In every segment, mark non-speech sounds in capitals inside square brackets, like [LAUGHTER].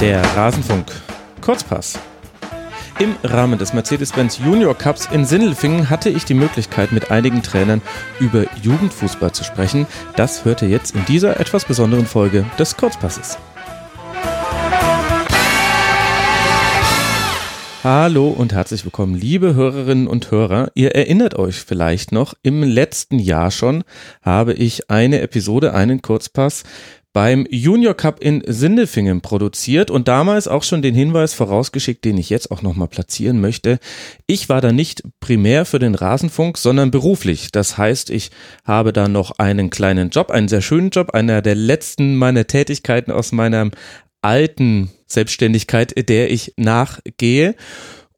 Der Rasenfunk. Kurzpass. Im Rahmen des Mercedes-Benz Junior Cups in Sindelfingen hatte ich die Möglichkeit, mit einigen Trainern über Jugendfußball zu sprechen. Das hört ihr jetzt in dieser etwas besonderen Folge des Kurzpasses. Hallo und herzlich willkommen, liebe Hörerinnen und Hörer. Ihr erinnert euch vielleicht noch, im letzten Jahr schon habe ich eine Episode, einen Kurzpass beim Junior Cup in Sindelfingen produziert und damals auch schon den Hinweis vorausgeschickt, den ich jetzt auch nochmal platzieren möchte. Ich war da nicht primär für den Rasenfunk, sondern beruflich. Das heißt, ich habe da noch einen kleinen Job, einen sehr schönen Job, einer der letzten meiner Tätigkeiten aus meinem alten Selbstständigkeit, der ich nachgehe.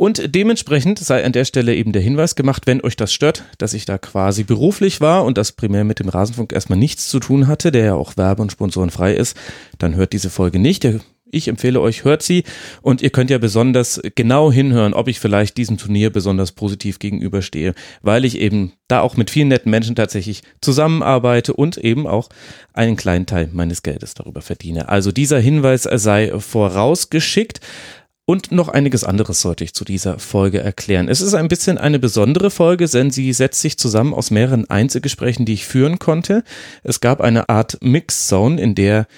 Und dementsprechend sei an der Stelle eben der Hinweis gemacht, wenn euch das stört, dass ich da quasi beruflich war und das primär mit dem Rasenfunk erstmal nichts zu tun hatte, der ja auch werbe- und sponsorenfrei ist, dann hört diese Folge nicht. Ich empfehle euch, hört sie und ihr könnt ja besonders genau hinhören, ob ich vielleicht diesem Turnier besonders positiv gegenüberstehe, weil ich eben da auch mit vielen netten Menschen tatsächlich zusammenarbeite und eben auch einen kleinen Teil meines Geldes darüber verdiene. Also dieser Hinweis sei vorausgeschickt. Und noch einiges anderes sollte ich zu dieser Folge erklären. Es ist ein bisschen eine besondere Folge, denn sie setzt sich zusammen aus mehreren Einzelgesprächen, die ich führen konnte. Es gab eine Art Mix-Zone, in der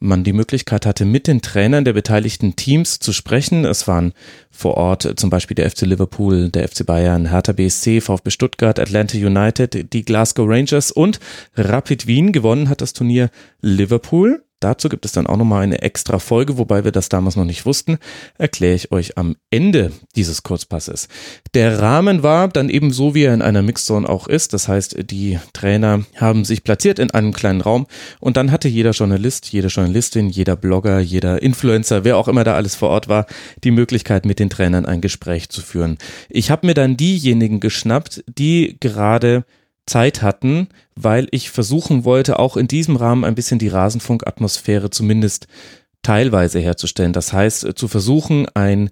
man die Möglichkeit hatte, mit den Trainern der beteiligten Teams zu sprechen. Es waren vor Ort zum Beispiel der FC Liverpool, der FC Bayern, Hertha BSC, VfB Stuttgart, Atlanta United, die Glasgow Rangers und Rapid Wien. Gewonnen hat das Turnier Liverpool. Dazu gibt es dann auch nochmal eine extra Folge, wobei wir das damals noch nicht wussten, erkläre ich euch am Ende dieses Kurzpasses. Der Rahmen war dann eben so, wie er in einer Mixzone auch ist. Das heißt, die Trainer haben sich platziert in einem kleinen Raum und dann hatte jeder Journalist, jede Journalistin, jeder Blogger, jeder Influencer, wer auch immer da alles vor Ort war, die Möglichkeit mit den Trainern ein Gespräch zu führen. Ich habe mir dann diejenigen geschnappt, die gerade Zeit hatten, weil ich versuchen wollte, auch in diesem Rahmen ein bisschen die Rasenfunkatmosphäre zumindest teilweise herzustellen. Das heißt, zu versuchen, ein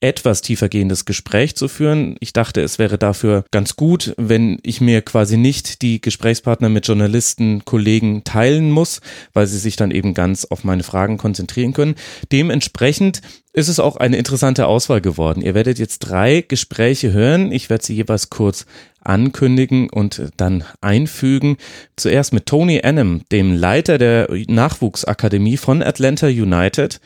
etwas tiefergehendes Gespräch zu führen. Ich dachte, es wäre dafür ganz gut, wenn ich mir quasi nicht die Gesprächspartner mit Journalisten, Kollegen teilen muss, weil sie sich dann eben ganz auf meine Fragen konzentrieren können. Dementsprechend ist es auch eine interessante Auswahl geworden. Ihr werdet jetzt drei Gespräche hören. Ich werde sie jeweils kurz ankündigen und dann einfügen. Zuerst mit Tony Annam, dem Leiter der Nachwuchsakademie von Atlanta United.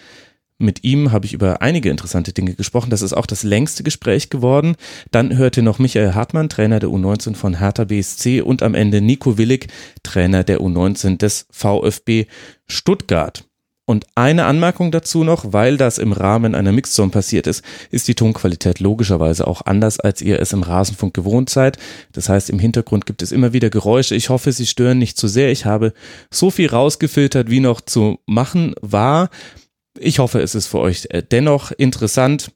Mit ihm habe ich über einige interessante Dinge gesprochen. Das ist auch das längste Gespräch geworden. Dann hörte noch Michael Hartmann, Trainer der U19 von Hertha BSC und am Ende Nico Willig, Trainer der U19 des VfB Stuttgart. Und eine Anmerkung dazu noch, weil das im Rahmen einer Mixzone passiert ist, ist die Tonqualität logischerweise auch anders, als ihr es im Rasenfunk gewohnt seid. Das heißt, im Hintergrund gibt es immer wieder Geräusche. Ich hoffe, sie stören nicht zu sehr. Ich habe so viel rausgefiltert, wie noch zu machen war. Ich hoffe, es ist für euch äh, dennoch interessant.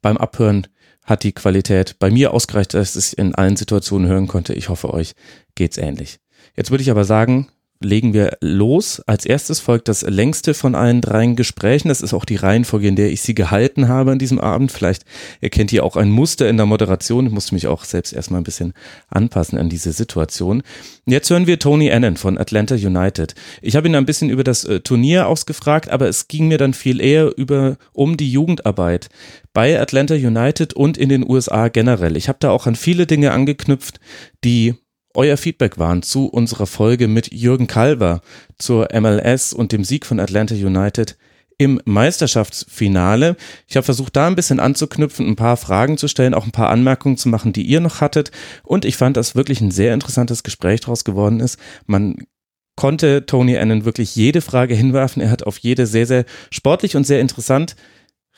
Beim Abhören hat die Qualität bei mir ausgereicht, dass ich in allen Situationen hören konnte. Ich hoffe, euch geht's ähnlich. Jetzt würde ich aber sagen, legen wir los. Als erstes folgt das längste von allen dreien Gesprächen. Das ist auch die Reihenfolge, in der ich sie gehalten habe an diesem Abend. Vielleicht erkennt ihr auch ein Muster in der Moderation. Ich musste mich auch selbst erstmal ein bisschen anpassen an diese Situation. Jetzt hören wir Tony Annan von Atlanta United. Ich habe ihn ein bisschen über das äh, Turnier ausgefragt, aber es ging mir dann viel eher über um die Jugendarbeit bei Atlanta United und in den USA generell. Ich habe da auch an viele Dinge angeknüpft, die euer Feedback waren zu unserer Folge mit Jürgen Kalver zur MLS und dem Sieg von Atlanta United im Meisterschaftsfinale. Ich habe versucht, da ein bisschen anzuknüpfen, ein paar Fragen zu stellen, auch ein paar Anmerkungen zu machen, die ihr noch hattet. Und ich fand, dass wirklich ein sehr interessantes Gespräch daraus geworden ist. Man konnte Tony Annan wirklich jede Frage hinwerfen. Er hat auf jede sehr, sehr sportlich und sehr interessant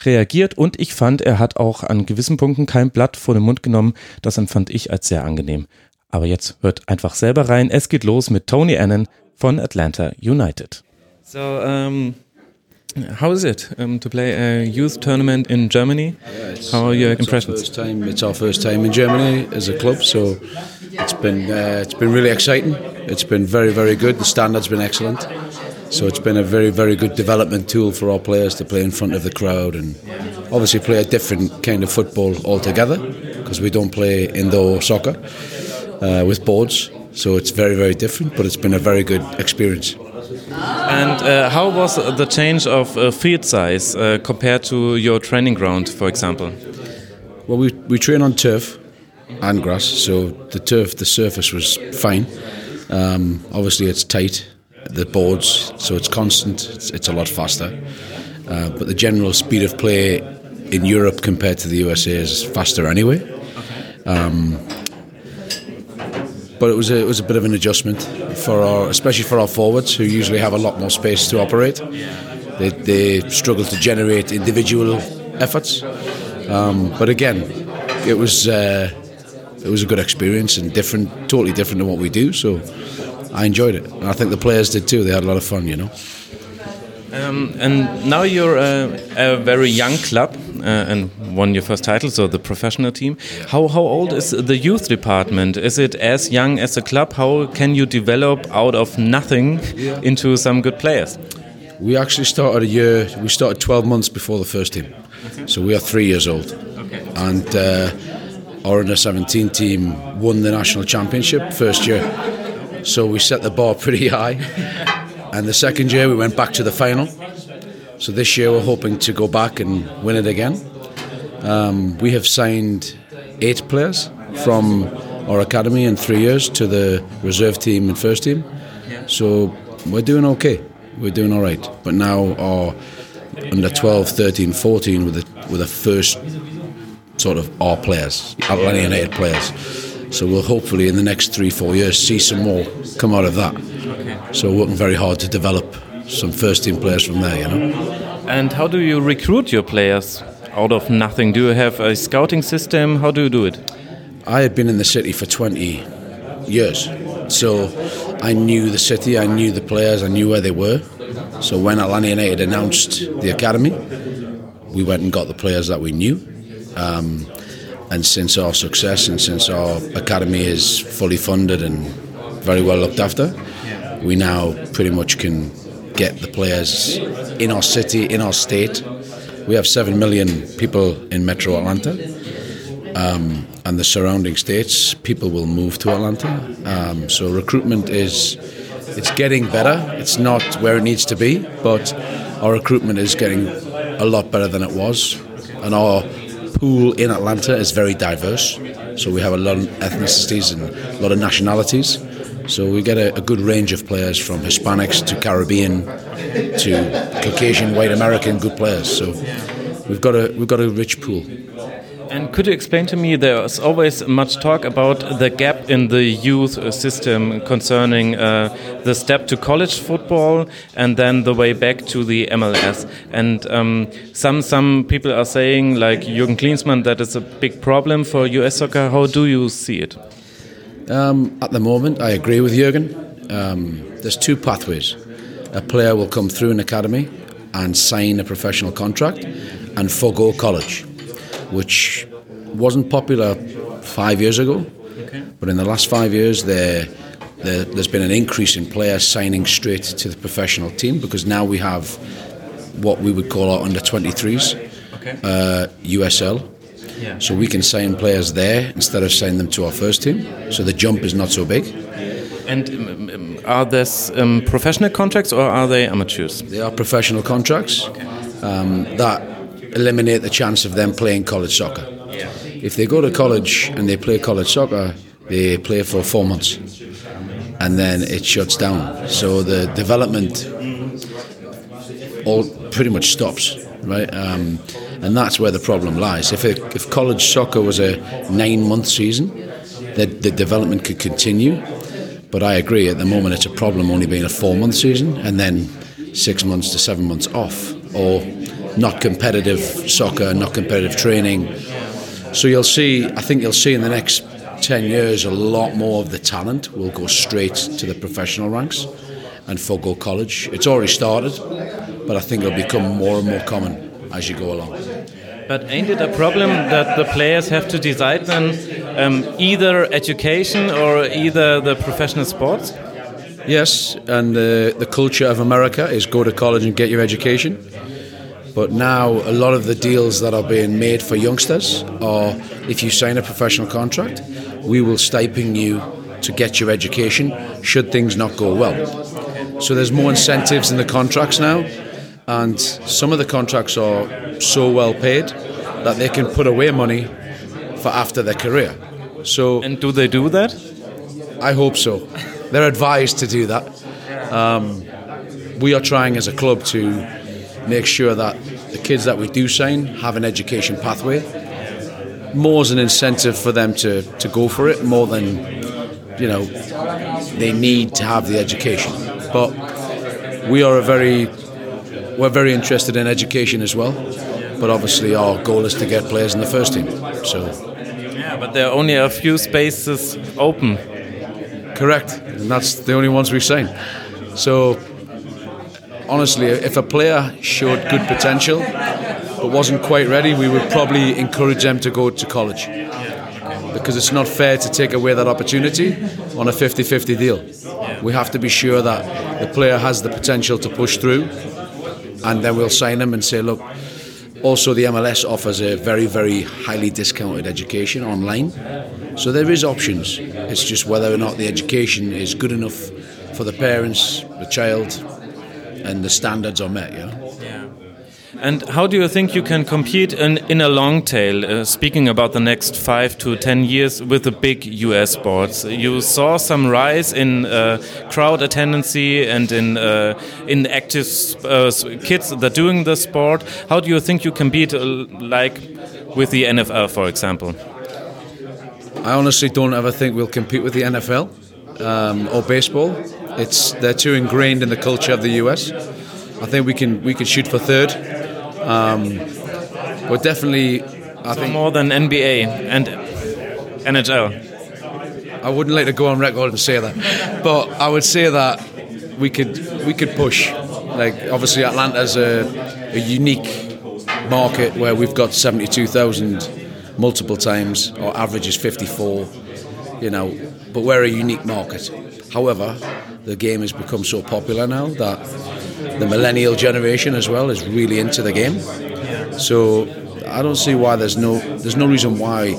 reagiert und ich fand, er hat auch an gewissen Punkten kein Blatt vor den Mund genommen. Das empfand ich als sehr angenehm. Aber jetzt hört einfach selber rein. Es geht los mit Tony Annan von Atlanta United. So, um, how is it um, to play a youth tournament in Germany? Yeah, how are your it's impressions? Our first time, it's our first time in Germany as a club, so it's been uh, it's been really exciting. It's been very very good. The standard's been excellent. So it's been a very, very good development tool for our players to play in front of the crowd and obviously play a different kind of football altogether because we don't play indoor soccer uh, with boards. So it's very, very different, but it's been a very good experience. And uh, how was the change of uh, field size uh, compared to your training ground, for example? Well, we, we train on turf and grass, so the turf, the surface was fine. Um, obviously, it's tight, the boards, so it's constant, it's, it's a lot faster. Uh, but the general speed of play in Europe compared to the USA is faster anyway. Um, but it was a, it was a bit of an adjustment for our, especially for our forwards who usually have a lot more space to operate. They, they struggle to generate individual efforts. Um, but again, it was uh, it was a good experience and different, totally different than what we do. So I enjoyed it, and I think the players did too. They had a lot of fun, you know. Um, and now you're a, a very young club uh, and won your first title, so the professional team. How, how old is the youth department? Is it as young as a club? How can you develop out of nothing into some good players? We actually started a year, we started 12 months before the first team. So we are three years old. Okay. And uh, our under 17 team won the national championship first year. So we set the bar [LAUGHS] pretty high. And the second year we went back to the final. So this year we're hoping to go back and win it again. Um, we have signed eight players from our academy in three years to the reserve team and first team. So we're doing okay. We're doing all right. But now our under 12, 13, 14 with the, with the first sort of our players, Atlanta United players. So we'll hopefully in the next three, four years see some more come out of that. So working very hard to develop some first team players from there, you know. And how do you recruit your players out of nothing? Do you have a scouting system? How do you do it? I had been in the city for 20 years. So I knew the city, I knew the players, I knew where they were. So when Atlanta United announced the academy, we went and got the players that we knew. Um, and since our success and since our academy is fully funded and very well looked after, we now pretty much can get the players in our city, in our state. We have 7 million people in Metro Atlanta. Um, and the surrounding states, people will move to Atlanta. Um, so recruitment is it's getting better. It's not where it needs to be, but our recruitment is getting a lot better than it was. And our pool in Atlanta is very diverse. So we have a lot of ethnicities and a lot of nationalities. So we get a, a good range of players from Hispanics to Caribbean to Caucasian, white American, good players. So we've got a we've got a rich pool. And could you explain to me? There's always much talk about the gap in the youth system concerning uh, the step to college football and then the way back to the MLS. And um, some some people are saying, like Jürgen Klinsmann, that is a big problem for US soccer. How do you see it? Um, at the moment, I agree with Jürgen. Um, there's two pathways. A player will come through an academy and sign a professional contract and forego college, which wasn't popular five years ago. Okay. But in the last five years, there, there, there's been an increase in players signing straight to the professional team because now we have what we would call our under 23s, Okay. uh, USL. Yeah. So we can sign players there instead of signing them to our first team. So the jump is not so big. And um, um, are these um, professional contracts or are they amateurs? They are professional contracts um, that eliminate the chance of them playing college soccer. Yeah. If they go to college and they play college soccer, they play for four months and then it shuts down. So the development all pretty much stops, right? Um, and that's where the problem lies. If, if college soccer was a nine month season, the, the development could continue. But I agree, at the moment it's a problem only being a four month season and then six months to seven months off, or not competitive soccer, not competitive training. So you'll see, I think you'll see in the next 10 years a lot more of the talent will go straight to the professional ranks and forego college. It's already started, but I think it'll become more and more common as you go along. But ain't it a problem that the players have to decide then um, either education or either the professional sports? Yes, and uh, the culture of America is go to college and get your education. But now a lot of the deals that are being made for youngsters are if you sign a professional contract, we will stipend you to get your education should things not go well. So there's more incentives in the contracts now, and some of the contracts are so well paid that they can put away money for after their career. So and do they do that? I hope so. They're advised to do that. Um, we are trying as a club to make sure that the kids that we do sign have an education pathway. More as an incentive for them to, to go for it, more than, you know, they need to have the education. But we are a very, we're very interested in education as well. But obviously, our goal is to get players in the first team. So, yeah, but there are only a few spaces open. Correct, and that's the only ones we've signed. So, honestly, if a player showed good potential but wasn't quite ready, we would probably encourage them to go to college. Because it's not fair to take away that opportunity on a 50 50 deal. We have to be sure that the player has the potential to push through, and then we'll sign them and say, look, also the MLS offers a very, very highly discounted education online. So there is options. It's just whether or not the education is good enough for the parents, the child, and the standards are met. Yeah. And how do you think you can compete in, in a long tail, uh, speaking about the next five to ten years with the big US sports? You saw some rise in uh, crowd attendance and in, uh, in active uh, kids that are doing the sport. How do you think you can beat, uh, like with the NFL, for example? I honestly don't ever think we'll compete with the NFL um, or baseball. It's they're too ingrained in the culture of the US. I think we can we can shoot for third. Um, but definitely, I so think more than NBA and NHL. I wouldn't like to go on record and say that, but I would say that we could we could push. Like obviously, Atlanta's a, a unique market where we've got seventy-two thousand multiple times. Our average is fifty-four. You know, but we're a unique market. However, the game has become so popular now that the millennial generation as well is really into the game. So I don't see why there's no there's no reason why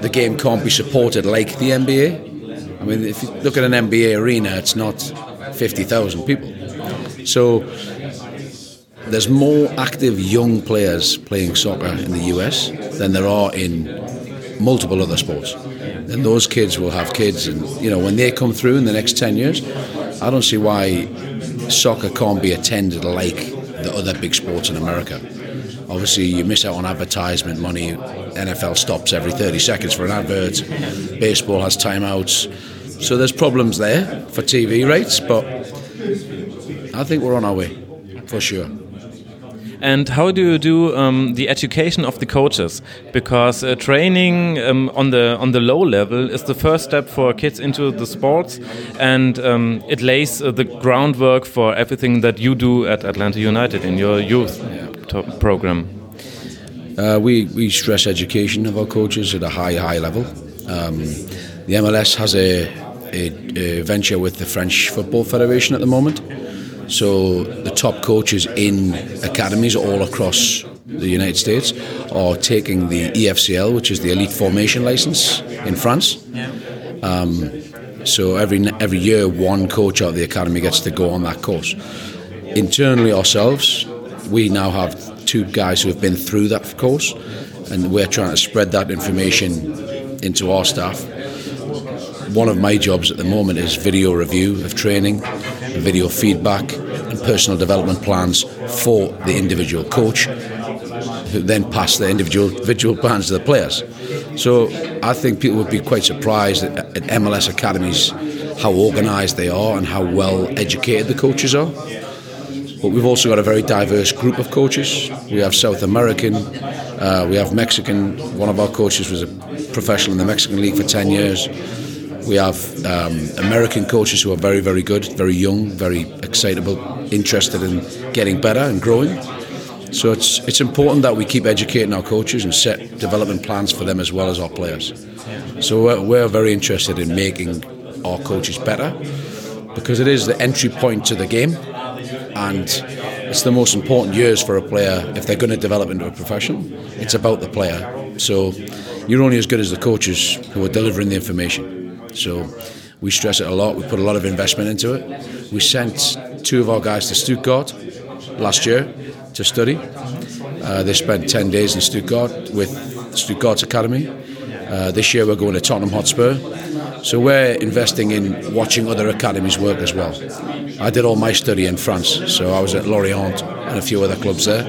the game can't be supported like the NBA. I mean, if you look at an NBA arena, it's not fifty thousand people. So there's more active young players playing soccer in the US than there are in multiple other sports. And those kids will have kids, and you know when they come through in the next ten years, I don't see why soccer can't be attended like the other big sports in America. Obviously, you miss out on advertisement money. NFL stops every 30 seconds for an advert. Baseball has timeouts. So there's problems there for TV rates, but I think we're on our way, for sure. And how do you do um, the education of the coaches? Because uh, training um, on the on the low level is the first step for kids into the sports, and um, it lays uh, the groundwork for everything that you do at Atlanta United in your youth program. Uh, we we stress education of our coaches at a high high level. Um, the MLS has a, a, a venture with the French Football Federation at the moment so the top coaches in academies all across the United States are taking the EFCL, which is the Elite Formation License in France. Um, so every every year, one coach out of the academy gets to go on that course. Internally, ourselves, we now have two guys who have been through that course, and we're trying to spread that information into our staff. One of my jobs at the moment is video review of training video feedback, and personal development plans for the individual coach, who then pass the individual, individual plans to the players. So I think people would be quite surprised at, at MLS academies how organised they are and how well educated the coaches are. But we've also got a very diverse group of coaches. We have South American, uh, we have Mexican. One of our coaches was a professional in the Mexican League for 10 years. We have um, American coaches who are very, very good, very young, very excitable, interested in getting better and growing. So it's it's important that we keep educating our coaches and set development plans for them as well as our players. So we're, we're very interested in making our coaches better because it is the entry point to the game, and it's the most important years for a player if they're going to develop into a profession. It's about the player. So you're only as good as the coaches who are delivering the information. So We stress it a lot. We put a lot of investment into it. We sent two of our guys to Stuttgart last year to study. Uh, they spent 10 days in Stuttgart with Stuttgart's academy. Uh, this year we're going to Tottenham Hotspur. So we're investing in watching other academies work as well. I did all my study in France, so I was at Lorient and a few other clubs there.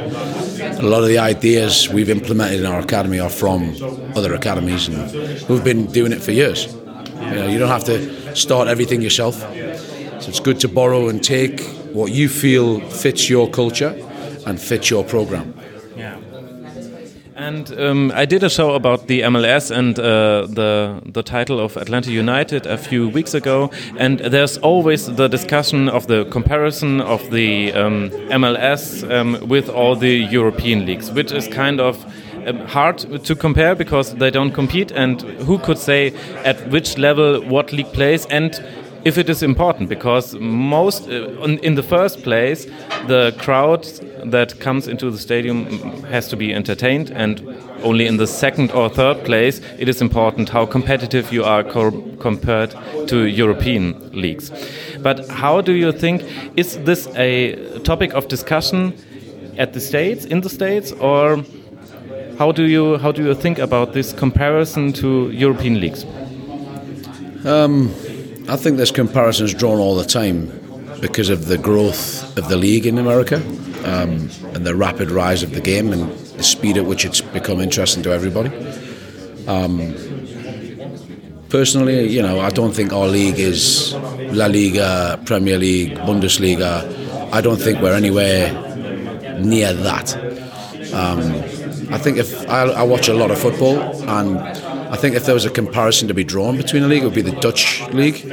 A lot of the ideas we've implemented in our academy are from other academies, and we've been doing it for years. You know, you don't have to start everything yourself. So it's good to borrow and take what you feel fits your culture and fits your program. And um, I did a show about the MLS and uh, the the title of Atlanta United a few weeks ago, and there's always the discussion of the comparison of the um, MLS um, with all the European leagues, which is kind of um, hard to compare because they don't compete, and who could say at which level what league plays and if it is important because most uh, in the first place the crowd that comes into the stadium has to be entertained and only in the second or third place it is important how competitive you are co compared to European leagues. But how do you think is this a topic of discussion at the states in the states or how do you how do you think about this comparison to European leagues um I think this comparison is drawn all the time because of the growth of the league in America um, and the rapid rise of the game and the speed at which it's become interesting to everybody. Um, personally, you know, I don't think our league is La Liga, Premier League, Bundesliga. I don't think we're anywhere near that. Um, I think if I, I watch a lot of football and I think if there was a comparison to be drawn between a league, it would be the Dutch league.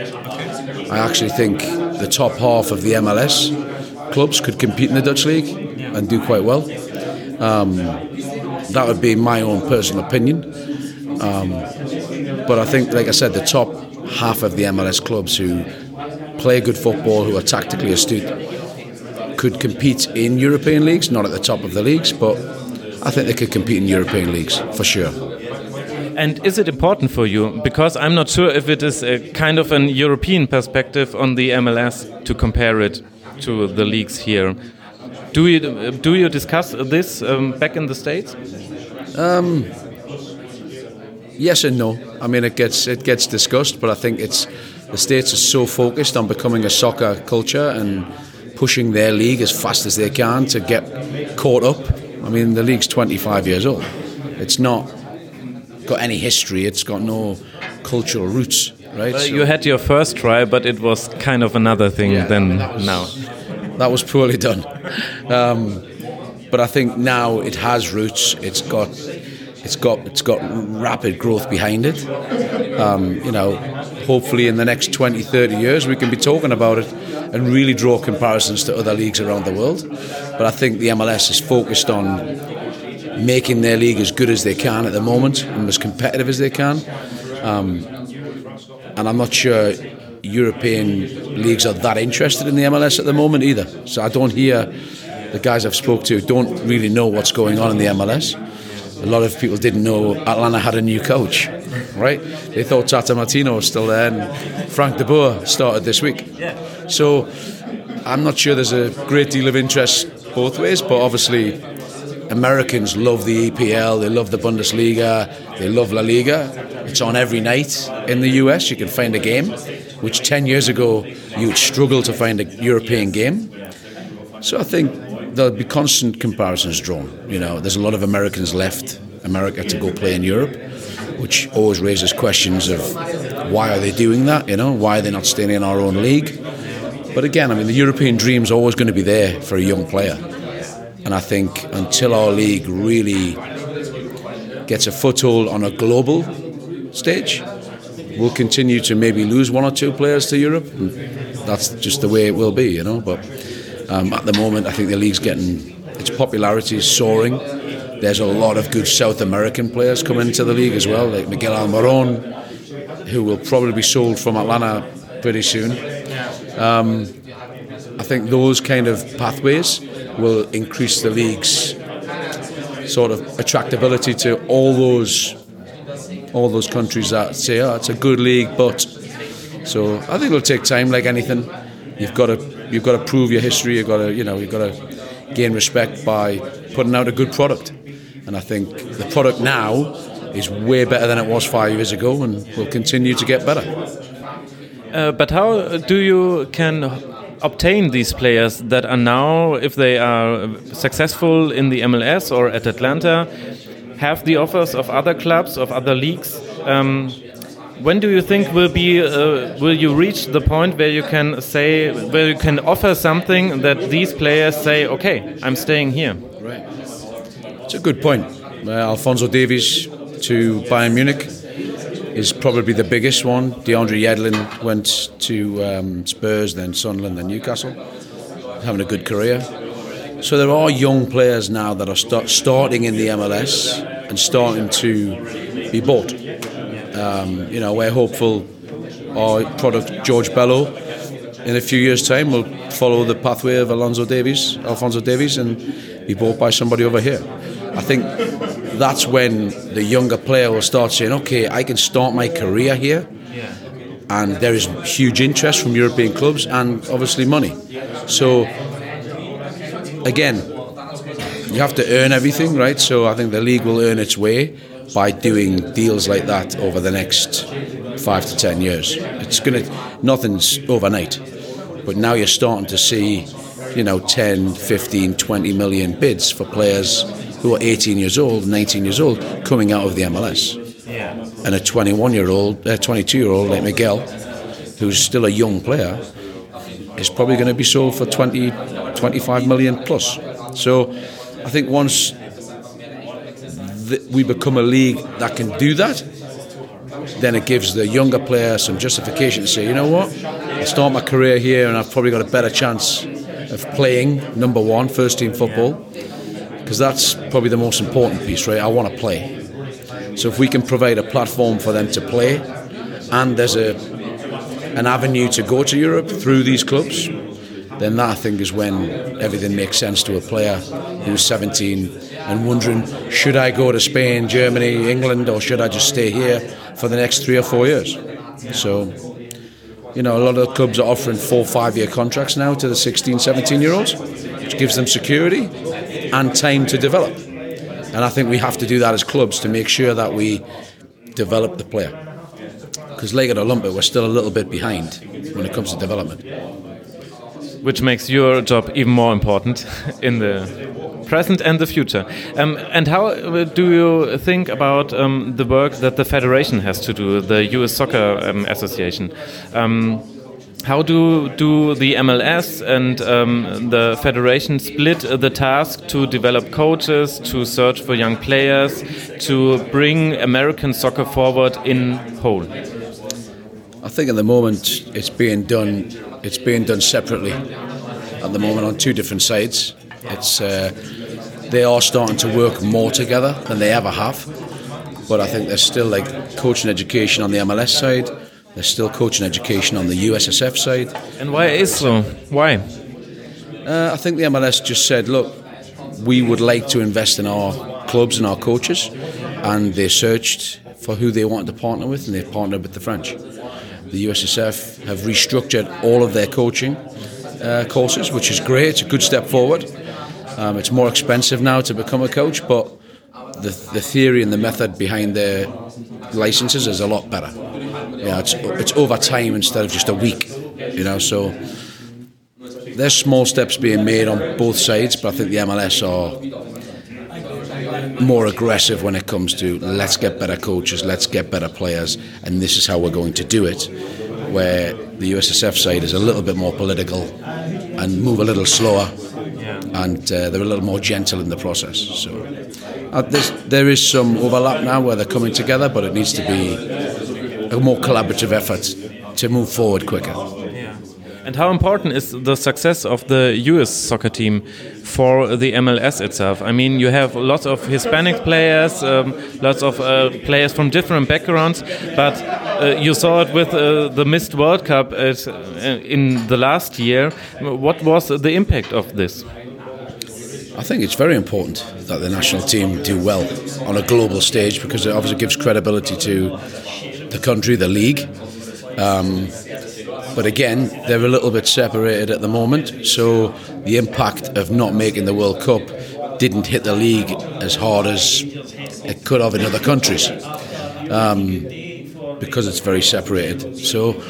I actually think the top half of the MLS clubs could compete in the Dutch league and do quite well. Um, that would be my own personal opinion. Um, but I think, like I said, the top half of the MLS clubs who play good football, who are tactically astute, could compete in European leagues, not at the top of the leagues, but I think they could compete in European leagues for sure. And is it important for you? Because I'm not sure if it is a kind of an European perspective on the MLS to compare it to the leagues here. Do you do you discuss this um, back in the states? Um, yes and no. I mean, it gets it gets discussed, but I think it's the states are so focused on becoming a soccer culture and pushing their league as fast as they can to get caught up. I mean, the league's 25 years old. It's not got any history. It's got no cultural roots, right? Well, so you had your first try, but it was kind of another thing yeah, than that was, now. That was poorly done. Um, but I think now it has roots. It's got it's got it's got rapid growth behind it. Um, you know, hopefully in the next 20, 30 years we can be talking about it and really draw comparisons to other leagues around the world. But I think the MLS is focused on making their league as good as they can at the moment and as competitive as they can. Um, and I'm not sure European leagues are that interested in the MLS at the moment either. So I don't hear the guys I've spoke to don't really know what's going on in the MLS. A lot of people didn't know Atlanta had a new coach, right? They thought Tata Martino was still there and Frank de Boer started this week. So I'm not sure there's a great deal of interest both ways, but obviously Americans love the EPL, they love the Bundesliga, they love La Liga. It's on every night in the US. You can find a game, which 10 years ago you would struggle to find a European game. So I think there'll be constant comparisons drawn. You know, there's a lot of Americans left America to go play in Europe, which always raises questions of why are they doing that? You know, why are they not staying in our own league? But again, I mean, the European dream is always going to be there for a young player. And I think until our league really gets a foothold on a global stage, we'll continue to maybe lose one or two players to Europe. That's just the way it will be, you know. But um, at the moment, I think the league's getting its popularity is soaring. There's a lot of good South American players coming into the league as well, like Miguel Almiron, who will probably be sold from Atlanta pretty soon. Um, I think those kind of pathways will increase the league's sort of attractability to all those all those countries that say, oh, it's a good league, but So I think it'll take time, like anything. You've got to you've got to prove your history. You've got to you know you've got to gain respect by putting out a good product. And I think the product now is way better than it was five years ago, and will continue to get better. Uh, but how do you can obtain these players that are now, if they are successful in the MLS or at Atlanta, have the offers of other clubs of other leagues? Um, when do you think will be uh, will you reach the point where you can say where you can offer something that these players say okay i'm staying here right. It's a good point. Uh, alfonso davies to bayern munich is probably the biggest one. Deandre yedlin went to um, spurs then sunderland then newcastle. Having a good career. So there are young players now that are start starting in the mls and starting to be bought um, you know, we're hopeful our product, George Bello, in a few years' time will follow the pathway of Alonso Davies, Alfonso Davies, and be bought by somebody over here. I think that's when the younger player will start saying, okay, I can start my career here. And there is huge interest from European clubs and obviously money. So, again, you have to earn everything, right? So I think the league will earn its way by doing deals like that over the next five to ten years. It's going to, nothing's overnight. But now you're starting to see, you know, 10, 15, 20 million bids for players who are 18 years old, 19 years old, coming out of the MLS. Yeah. And a 21 year old, a 22 year old like Miguel, who's still a young player, is probably going to be sold for 20, 25 million plus. So I think once we become a league that can do that, then it gives the younger player some justification to say, you know what, I start my career here and I've probably got a better chance of playing number one, first team football, because that's probably the most important piece, right? I want to play. So if we can provide a platform for them to play, and there's a an avenue to go to Europe through these clubs, then that I think is when everything makes sense to a player who's 17 and wondering should I go to Spain, Germany, England, or should I just stay here for the next three or four years? So, you know, a lot of clubs are offering four, five year contracts now to the 16, 17 year olds, which gives them security and time to develop. And I think we have to do that as clubs to make sure that we develop the player. Because or lump it, we're still a little bit behind when it comes to development. Which makes your job even more important in the present and the future. Um, and how uh, do you think about um, the work that the federation has to do, the US Soccer um, Association? Um, how do do the MLS and um, the federation split the task to develop coaches, to search for young players, to bring American soccer forward in whole? I think at the moment it's being done. It's being done separately at the moment on two different sides. It's uh, they are starting to work more together than they ever have. But I think there's still like coaching education on the MLS side. There's still coaching education on the USSF side. And why is so? Why? Uh, I think the MLS just said, look, we would like to invest in our clubs and our coaches, and they searched for who they wanted to partner with, and they partnered with the French. The USSF have restructured all of their coaching uh, courses, which is great. It's a good step forward. Um, it's more expensive now to become a coach, but the, the theory and the method behind their licenses is a lot better. Yeah, it's it's over time instead of just a week. You know, so there's small steps being made on both sides, but I think the MLS are more aggressive when it comes to let's get better coaches, let's get better players, and this is how we're going to do it. Where the USSF side is a little bit more political and move a little slower and uh, they're a little more gentle in the process. So uh, there is some overlap now where they're coming together, but it needs to be a more collaborative effort to move forward quicker. And how important is the success of the US soccer team for the MLS itself? I mean, you have lots of Hispanic players, um, lots of uh, players from different backgrounds, but uh, you saw it with uh, the missed World Cup at, uh, in the last year. What was the impact of this? I think it's very important that the national team do well on a global stage because it obviously gives credibility to the country, the league. Um, But again, they're a little bit separated at the moment, so the impact of not making the World Cup didn't hit the league as hard as it could have in other countries um, because it's very separated. So,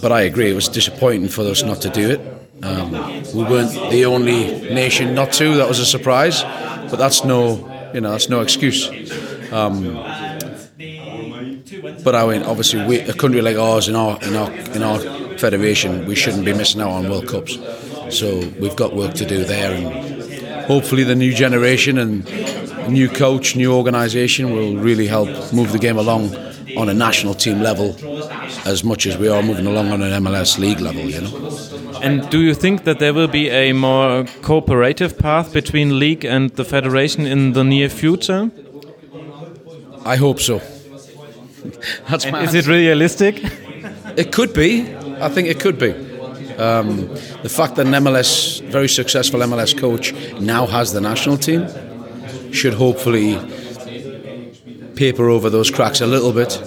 but I agree, it was disappointing for us not to do it. Um, we weren't the only nation not to. That was a surprise, but that's no, you know, that's no excuse. Um, but I mean, obviously, we, a country like ours in our in our in our federation, we shouldn't be missing out on World Cups. So we've got work to do there, and hopefully, the new generation and new coach, new organisation will really help move the game along on a national team level as much as we are moving along on an MLS league level. You know. And do you think that there will be a more cooperative path between league and the federation in the near future? I hope so. [LAUGHS] That's is it realistic? It could be. I think it could be. Um, the fact that an MLS, very successful MLS coach, now has the national team should hopefully paper over those cracks a little bit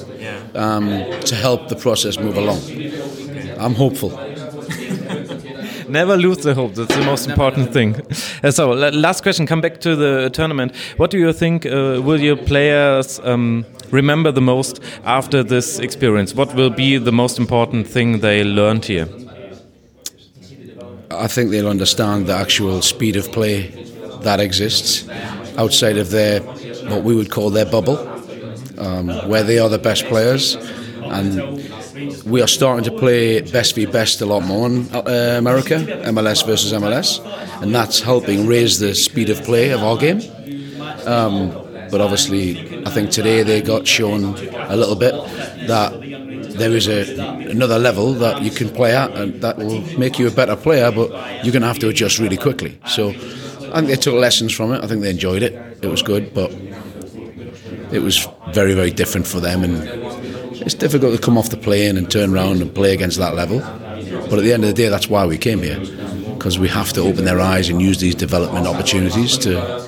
um, to help the process move along. I'm hopeful. Never lose the hope. That's the most important thing. Uh, so, last question. Come back to the tournament. What do you think uh, will your players um, remember the most after this experience? What will be the most important thing they learned here? I think they'll understand the actual speed of play that exists outside of their what we would call their bubble, um, where they are the best players, and we are starting to play best v best a lot more in uh, America, MLS versus MLS, and that's helping raise the speed of play of our game. Um, but obviously, I think today they got shown a little bit that there is a, another level that you can play at, and that will make you a better player. But you're going to have to adjust really quickly. So I think they took lessons from it. I think they enjoyed it. It was good, but it was very, very different for them. And it's difficult to come off the plane and turn around and play against that level. But at the end of the day, that's why we came here, because we have to open their eyes and use these development opportunities to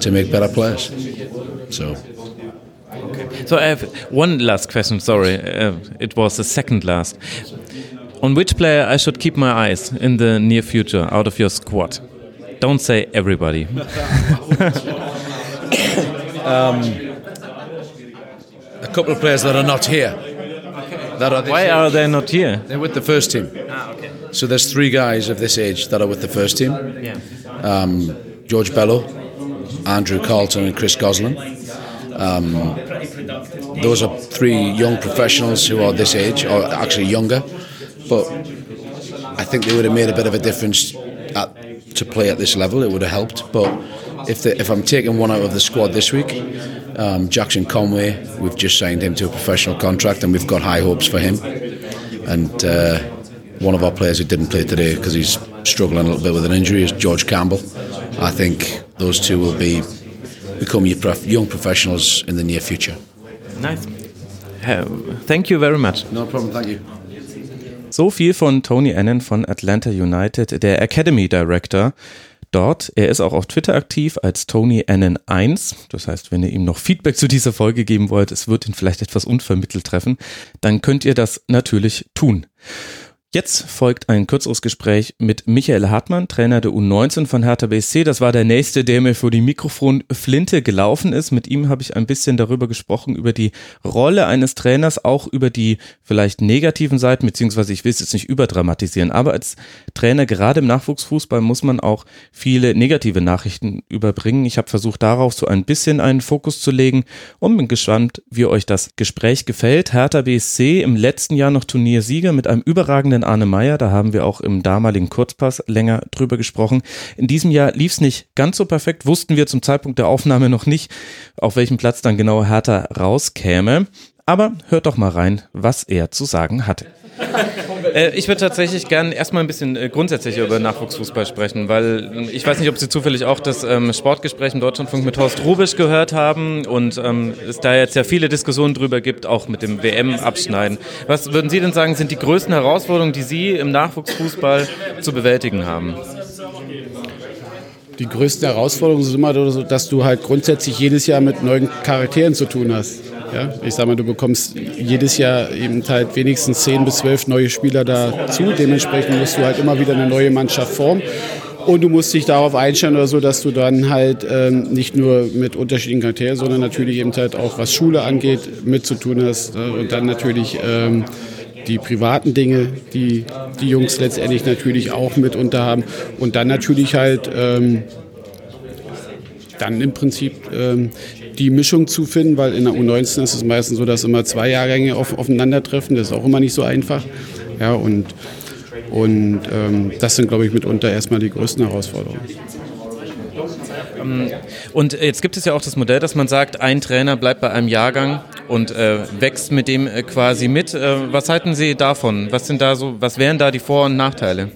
to make better players. So. So I have one last question. Sorry, uh, it was the second last. On which player I should keep my eyes in the near future out of your squad? Don't say everybody. [LAUGHS] um, a couple of players that are not here. That are Why age. are they not here? They're with the first team. Ah, okay. So there's three guys of this age that are with the first team. Yeah. Um, George Bello, Andrew Carlton, and Chris Goslin. Um, those are three young professionals who are this age, or actually younger, but I think they would have made a bit of a difference at, to play at this level. It would have helped, but if the, if I'm taking one out of the squad this week, um, Jackson Conway, we've just signed him to a professional contract, and we've got high hopes for him. And uh, one of our players who didn't play today because he's struggling a little bit with an injury is George Campbell. I think those two will be become young professionals in the near future. Nice. Thank you very much. No problem, thank you. So viel von Tony Annan von Atlanta United, der Academy Director dort. Er ist auch auf Twitter aktiv als Tony Annan 1. Das heißt, wenn ihr ihm noch Feedback zu dieser Folge geben wollt, es wird ihn vielleicht etwas unvermittelt treffen, dann könnt ihr das natürlich tun. Jetzt folgt ein kürzeres Gespräch mit Michael Hartmann, Trainer der U19 von Hertha BSC. Das war der nächste, der mir vor die Mikrofonflinte gelaufen ist. Mit ihm habe ich ein bisschen darüber gesprochen, über die Rolle eines Trainers, auch über die vielleicht negativen Seiten, beziehungsweise ich will es jetzt nicht überdramatisieren, aber als Trainer, gerade im Nachwuchsfußball, muss man auch viele negative Nachrichten überbringen. Ich habe versucht, darauf so ein bisschen einen Fokus zu legen und bin gespannt, wie euch das Gespräch gefällt. Hertha BSC im letzten Jahr noch Turniersieger mit einem überragenden Freundin Arne Meyer, da haben wir auch im damaligen Kurzpass länger drüber gesprochen. In diesem Jahr lief es nicht ganz so perfekt, wussten wir zum Zeitpunkt der Aufnahme noch nicht, auf welchem Platz dann genau Hertha rauskäme. Aber hört doch mal rein, was er zu sagen hatte. [LAUGHS] Äh, ich würde tatsächlich gerne erstmal ein bisschen äh, grundsätzlicher über Nachwuchsfußball sprechen, weil äh, ich weiß nicht, ob Sie zufällig auch das ähm, Sportgespräch im Deutschlandfunk mit Horst Rubisch gehört haben und ähm, es da jetzt ja viele Diskussionen drüber gibt, auch mit dem WM-Abschneiden. Was würden Sie denn sagen, sind die größten Herausforderungen, die Sie im Nachwuchsfußball zu bewältigen haben? Die größten Herausforderungen sind immer, dass du halt grundsätzlich jedes Jahr mit neuen Charakteren zu tun hast. Ja, ich sag mal, du bekommst jedes Jahr eben halt wenigstens 10 bis 12 neue Spieler dazu. Dementsprechend musst du halt immer wieder eine neue Mannschaft formen. Und du musst dich darauf einstellen oder so, dass du dann halt ähm, nicht nur mit unterschiedlichen Charakteren, sondern natürlich eben halt auch, was Schule angeht, mit zu tun hast. Äh, und dann natürlich ähm, die privaten Dinge, die die Jungs letztendlich natürlich auch mitunter haben. Und dann natürlich halt ähm, dann im Prinzip ähm, die Mischung zu finden, weil in der U19 ist es meistens so, dass immer zwei Jahrgänge auf, aufeinandertreffen. Das ist auch immer nicht so einfach. Ja, und und ähm, das sind, glaube ich, mitunter erstmal die größten Herausforderungen. Ähm, und jetzt gibt es ja auch das Modell, dass man sagt, ein Trainer bleibt bei einem Jahrgang und äh, wächst mit dem äh, quasi mit. Äh, was halten Sie davon? Was sind da so, was wären da die Vor- und Nachteile?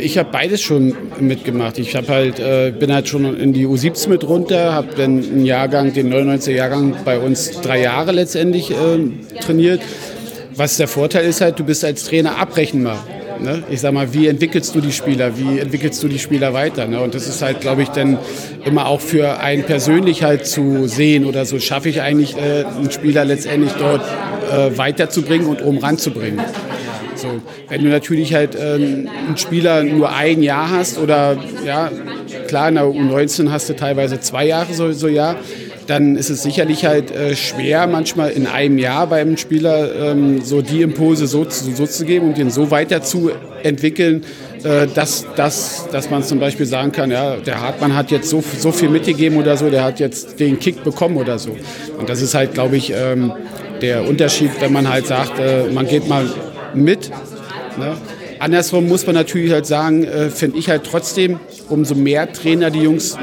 Ich habe beides schon mitgemacht. Ich habe halt, äh, bin halt schon in die U17 mit runter, habe dann einen Jahrgang, den 99er Jahrgang bei uns drei Jahre letztendlich äh, trainiert. Was der Vorteil ist halt, du bist als Trainer abrechenbar. Ne? Ich sag mal, wie entwickelst du die Spieler, wie entwickelst du die Spieler weiter? Ne? Und das ist halt, glaube ich, dann immer auch für einen persönlich halt zu sehen oder so, schaffe ich eigentlich äh, einen Spieler letztendlich dort äh, weiterzubringen und oben ranzubringen. So, wenn du natürlich halt ähm, einen Spieler nur ein Jahr hast oder ja, klar, in der U19 hast du teilweise zwei Jahre so, so ja, dann ist es sicherlich halt äh, schwer, manchmal in einem Jahr beim Spieler ähm, so die Impulse so, so, zu geben und den so weiter zu entwickeln, äh, dass, dass, dass man zum Beispiel sagen kann, ja, der Hartmann hat jetzt so, so viel mitgegeben oder so, der hat jetzt den Kick bekommen oder so. Und das ist halt, glaube ich, ähm, der Unterschied, wenn man halt sagt, äh, man geht mal mit. Ne? Andersrum muss man natürlich halt sagen, äh, finde ich halt trotzdem, umso mehr Trainer die Jungs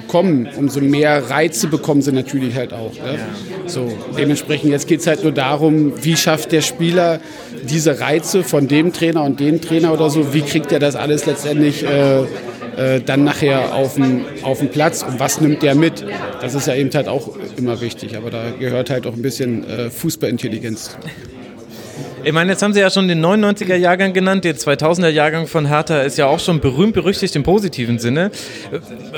bekommen, umso mehr Reize bekommen sie natürlich halt auch. Ne? So, dementsprechend, jetzt geht es halt nur darum, wie schafft der Spieler diese Reize von dem Trainer und dem Trainer oder so, wie kriegt er das alles letztendlich äh, äh, dann nachher auf den, Platz und was nimmt der mit? Das ist ja eben halt auch immer wichtig, aber da gehört halt auch ein bisschen äh, Fußballintelligenz. Ich meine, jetzt haben Sie ja schon den 99er Jahrgang genannt, der 2000er Jahrgang von Hertha ist ja auch schon berühmt berüchtigt im positiven Sinne.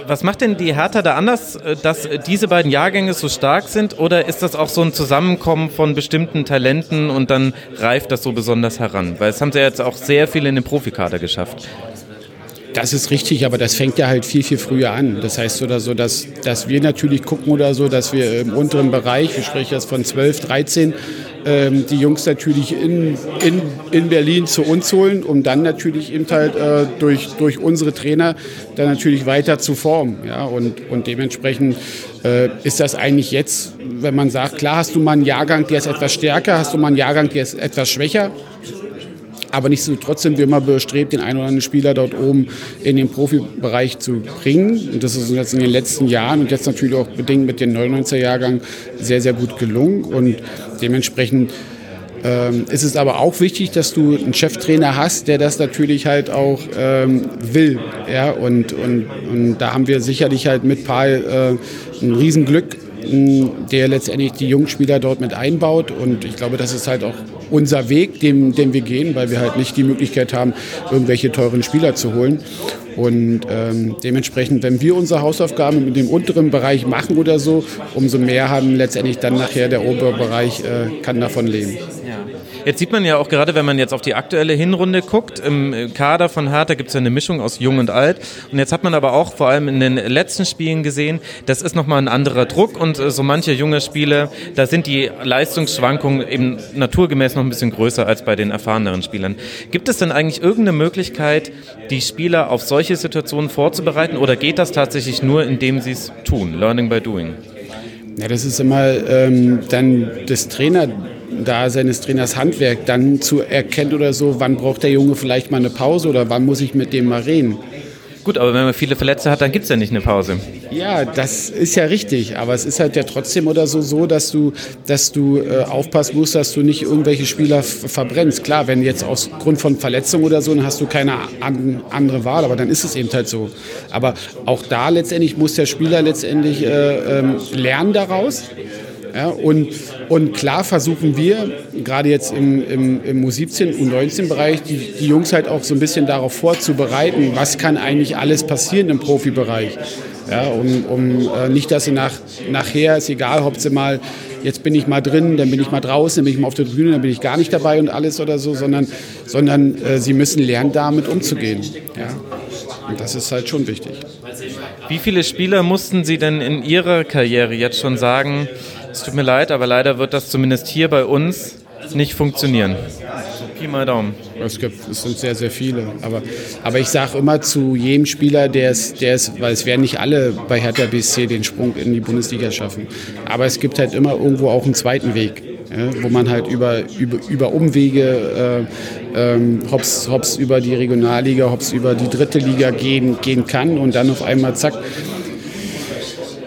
Was macht denn die Hertha da anders, dass diese beiden Jahrgänge so stark sind oder ist das auch so ein Zusammenkommen von bestimmten Talenten und dann reift das so besonders heran? Weil es haben Sie ja jetzt auch sehr viele in den Profikader geschafft. Das ist richtig, aber das fängt ja halt viel, viel früher an. Das heißt oder so, dass, dass wir natürlich gucken oder so, dass wir im unteren Bereich, ich spreche jetzt von 12, 13, ähm, die Jungs natürlich in, in, in Berlin zu uns holen, um dann natürlich eben halt äh, durch, durch unsere Trainer dann natürlich weiter zu formen. Ja? Und, und dementsprechend äh, ist das eigentlich jetzt, wenn man sagt, klar hast du mal einen Jahrgang, der ist etwas stärker, hast du mal einen Jahrgang, der ist etwas schwächer, aber nicht so trotzdem wir immer bestrebt, den einen oder anderen Spieler dort oben in den Profibereich zu bringen. Und das ist uns jetzt in den letzten Jahren und jetzt natürlich auch bedingt mit dem 99er-Jahrgang sehr, sehr gut gelungen. Und dementsprechend ähm, ist es aber auch wichtig, dass du einen Cheftrainer hast, der das natürlich halt auch ähm, will. Ja? Und, und, und da haben wir sicherlich halt mit Paul äh, ein Riesenglück, der letztendlich die Jungspieler dort mit einbaut. Und ich glaube, das ist halt auch unser Weg, den, den wir gehen, weil wir halt nicht die Möglichkeit haben, irgendwelche teuren Spieler zu holen. Und ähm, dementsprechend, wenn wir unsere Hausaufgaben in dem unteren Bereich machen oder so, umso mehr haben letztendlich dann nachher der obere Bereich äh, kann davon leben. Jetzt sieht man ja auch gerade, wenn man jetzt auf die aktuelle Hinrunde guckt, im Kader von Hertha gibt es ja eine Mischung aus Jung und Alt. Und jetzt hat man aber auch vor allem in den letzten Spielen gesehen, das ist nochmal ein anderer Druck und äh, so manche junge Spieler, da sind die Leistungsschwankungen eben naturgemäß noch ein bisschen größer als bei den erfahreneren Spielern. Gibt es denn eigentlich irgendeine Möglichkeit, die Spieler auf solche Situationen vorzubereiten oder geht das tatsächlich nur, indem sie es tun, Learning by Doing? Ja, das ist immer ähm, dann das Trainer da seines Trainers Handwerk dann zu erkennen oder so, wann braucht der Junge vielleicht mal eine Pause oder wann muss ich mit dem mal reden. Gut, aber wenn man viele Verletzte hat, dann gibt es ja nicht eine Pause. Ja, das ist ja richtig. Aber es ist halt ja trotzdem oder so, so dass du, dass du äh, aufpassen musst, dass du nicht irgendwelche Spieler verbrennst. Klar, wenn jetzt aus Grund von Verletzung oder so, dann hast du keine an, andere Wahl. Aber dann ist es eben halt so. Aber auch da letztendlich muss der Spieler letztendlich äh, ähm, lernen daraus. Ja, und, und klar versuchen wir, gerade jetzt im, im, im U17, U19-Bereich, die, die Jungs halt auch so ein bisschen darauf vorzubereiten, was kann eigentlich alles passieren im Profibereich. Ja, um, um äh, nicht, dass sie nach, nachher, ist egal, ob sie mal jetzt bin ich mal drin, dann bin ich mal draußen, dann bin ich mal auf der Tribüne, dann bin ich gar nicht dabei und alles oder so, sondern, sondern äh, sie müssen lernen, damit umzugehen. Ja? Und das ist halt schon wichtig. Wie viele Spieler mussten Sie denn in Ihrer Karriere jetzt schon sagen, es tut mir leid, aber leider wird das zumindest hier bei uns nicht funktionieren? Pi mal Daumen. Es, gibt, es sind sehr, sehr viele. Aber, aber ich sage immer zu jedem Spieler, der es, der es, weil es werden nicht alle bei Hertha BSC den Sprung in die Bundesliga schaffen. Aber es gibt halt immer irgendwo auch einen zweiten Weg. Ja, wo man halt über, über, über Umwege, äh, ähm, hops, hops über die Regionalliga, hops über die dritte Liga gehen, gehen kann und dann auf einmal zack,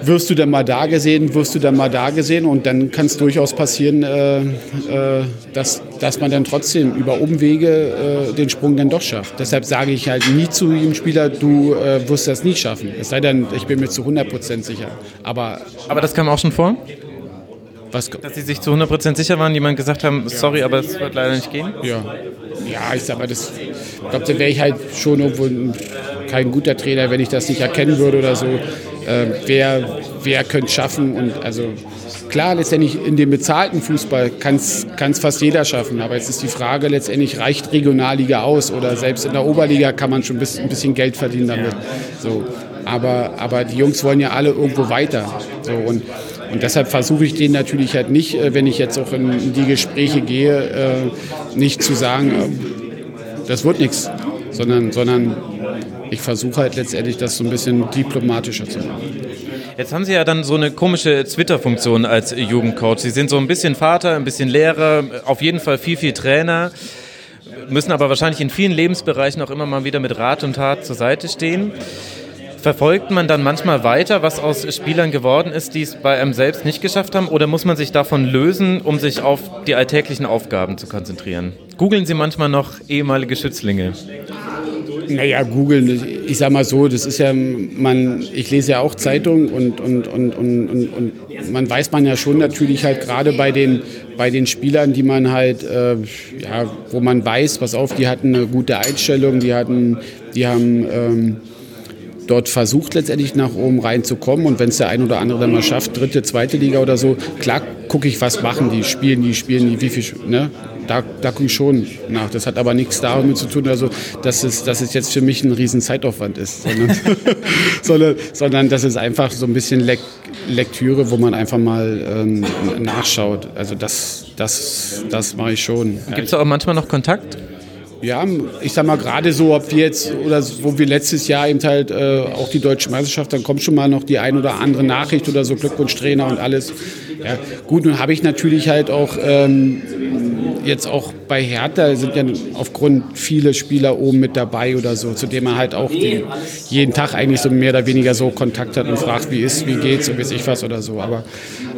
wirst du dann mal da gesehen, wirst du dann mal da gesehen und dann kann es durchaus passieren, äh, äh, dass, dass man dann trotzdem über Umwege äh, den Sprung dann doch schafft. Deshalb sage ich halt nie zu jedem Spieler, du äh, wirst das nie schaffen. Es sei denn, ich bin mir zu 100% sicher. Aber, aber das kam auch schon vor? Was? Dass Sie sich zu 100% sicher waren, jemand gesagt haben, sorry, aber es wird leider nicht gehen? Ja, ja ich sag mal, das, ich glaube, da wäre ich halt schon irgendwo kein guter Trainer, wenn ich das nicht erkennen würde oder so äh, wer, wer könnte es schaffen. Und also klar, letztendlich in dem bezahlten Fußball kann es fast jeder schaffen. Aber jetzt ist die Frage letztendlich, reicht Regionalliga aus oder selbst in der Oberliga kann man schon ein bisschen Geld verdienen damit. So. Aber, aber die Jungs wollen ja alle irgendwo weiter. So, und, und deshalb versuche ich denen natürlich halt nicht, äh, wenn ich jetzt auch in die Gespräche gehe, äh, nicht zu sagen, äh, das wird nichts, sondern, sondern ich versuche halt letztendlich das so ein bisschen diplomatischer zu machen. Jetzt haben Sie ja dann so eine komische Twitter-Funktion als Jugendcoach. Sie sind so ein bisschen Vater, ein bisschen Lehrer, auf jeden Fall viel, viel Trainer, müssen aber wahrscheinlich in vielen Lebensbereichen auch immer mal wieder mit Rat und Tat zur Seite stehen. Verfolgt man dann manchmal weiter, was aus Spielern geworden ist, die es bei einem selbst nicht geschafft haben, oder muss man sich davon lösen, um sich auf die alltäglichen Aufgaben zu konzentrieren? Googeln Sie manchmal noch ehemalige Schützlinge? Naja, googeln, ich sag mal so, das ist ja, man, ich lese ja auch Zeitungen und, und, und, und, und, man weiß man ja schon natürlich halt gerade bei den, bei den Spielern, die man halt, äh, ja, wo man weiß, pass auf, die hatten eine gute Einstellung, die hatten, die haben ähm, dort versucht letztendlich nach oben reinzukommen und wenn es der ein oder andere dann mal schafft, dritte, zweite Liga oder so, klar gucke ich, was machen die, spielen die, spielen die, wie viel, ne? Da, da gucke ich schon nach. Das hat aber nichts damit zu tun, also, dass, es, dass es jetzt für mich ein riesen Zeitaufwand ist, sondern, [LAUGHS] sondern, sondern dass es einfach so ein bisschen Lek Lektüre, wo man einfach mal ähm, nachschaut. Also das, das, das mache ich schon. Gibt es da auch manchmal noch Kontakt? Ja, ich sag mal gerade so, ob wir jetzt oder wo wir letztes Jahr eben halt äh, auch die deutsche Meisterschaft, dann kommt schon mal noch die ein oder andere Nachricht oder so Glückwunsch Trainer und alles. Ja, gut, nun habe ich natürlich halt auch ähm, jetzt auch bei Hertha sind ja aufgrund viele Spieler oben mit dabei oder so, zu denen man halt auch den, jeden Tag eigentlich so mehr oder weniger so Kontakt hat und fragt, wie ist, wie geht's und weiß ich was oder so. Aber,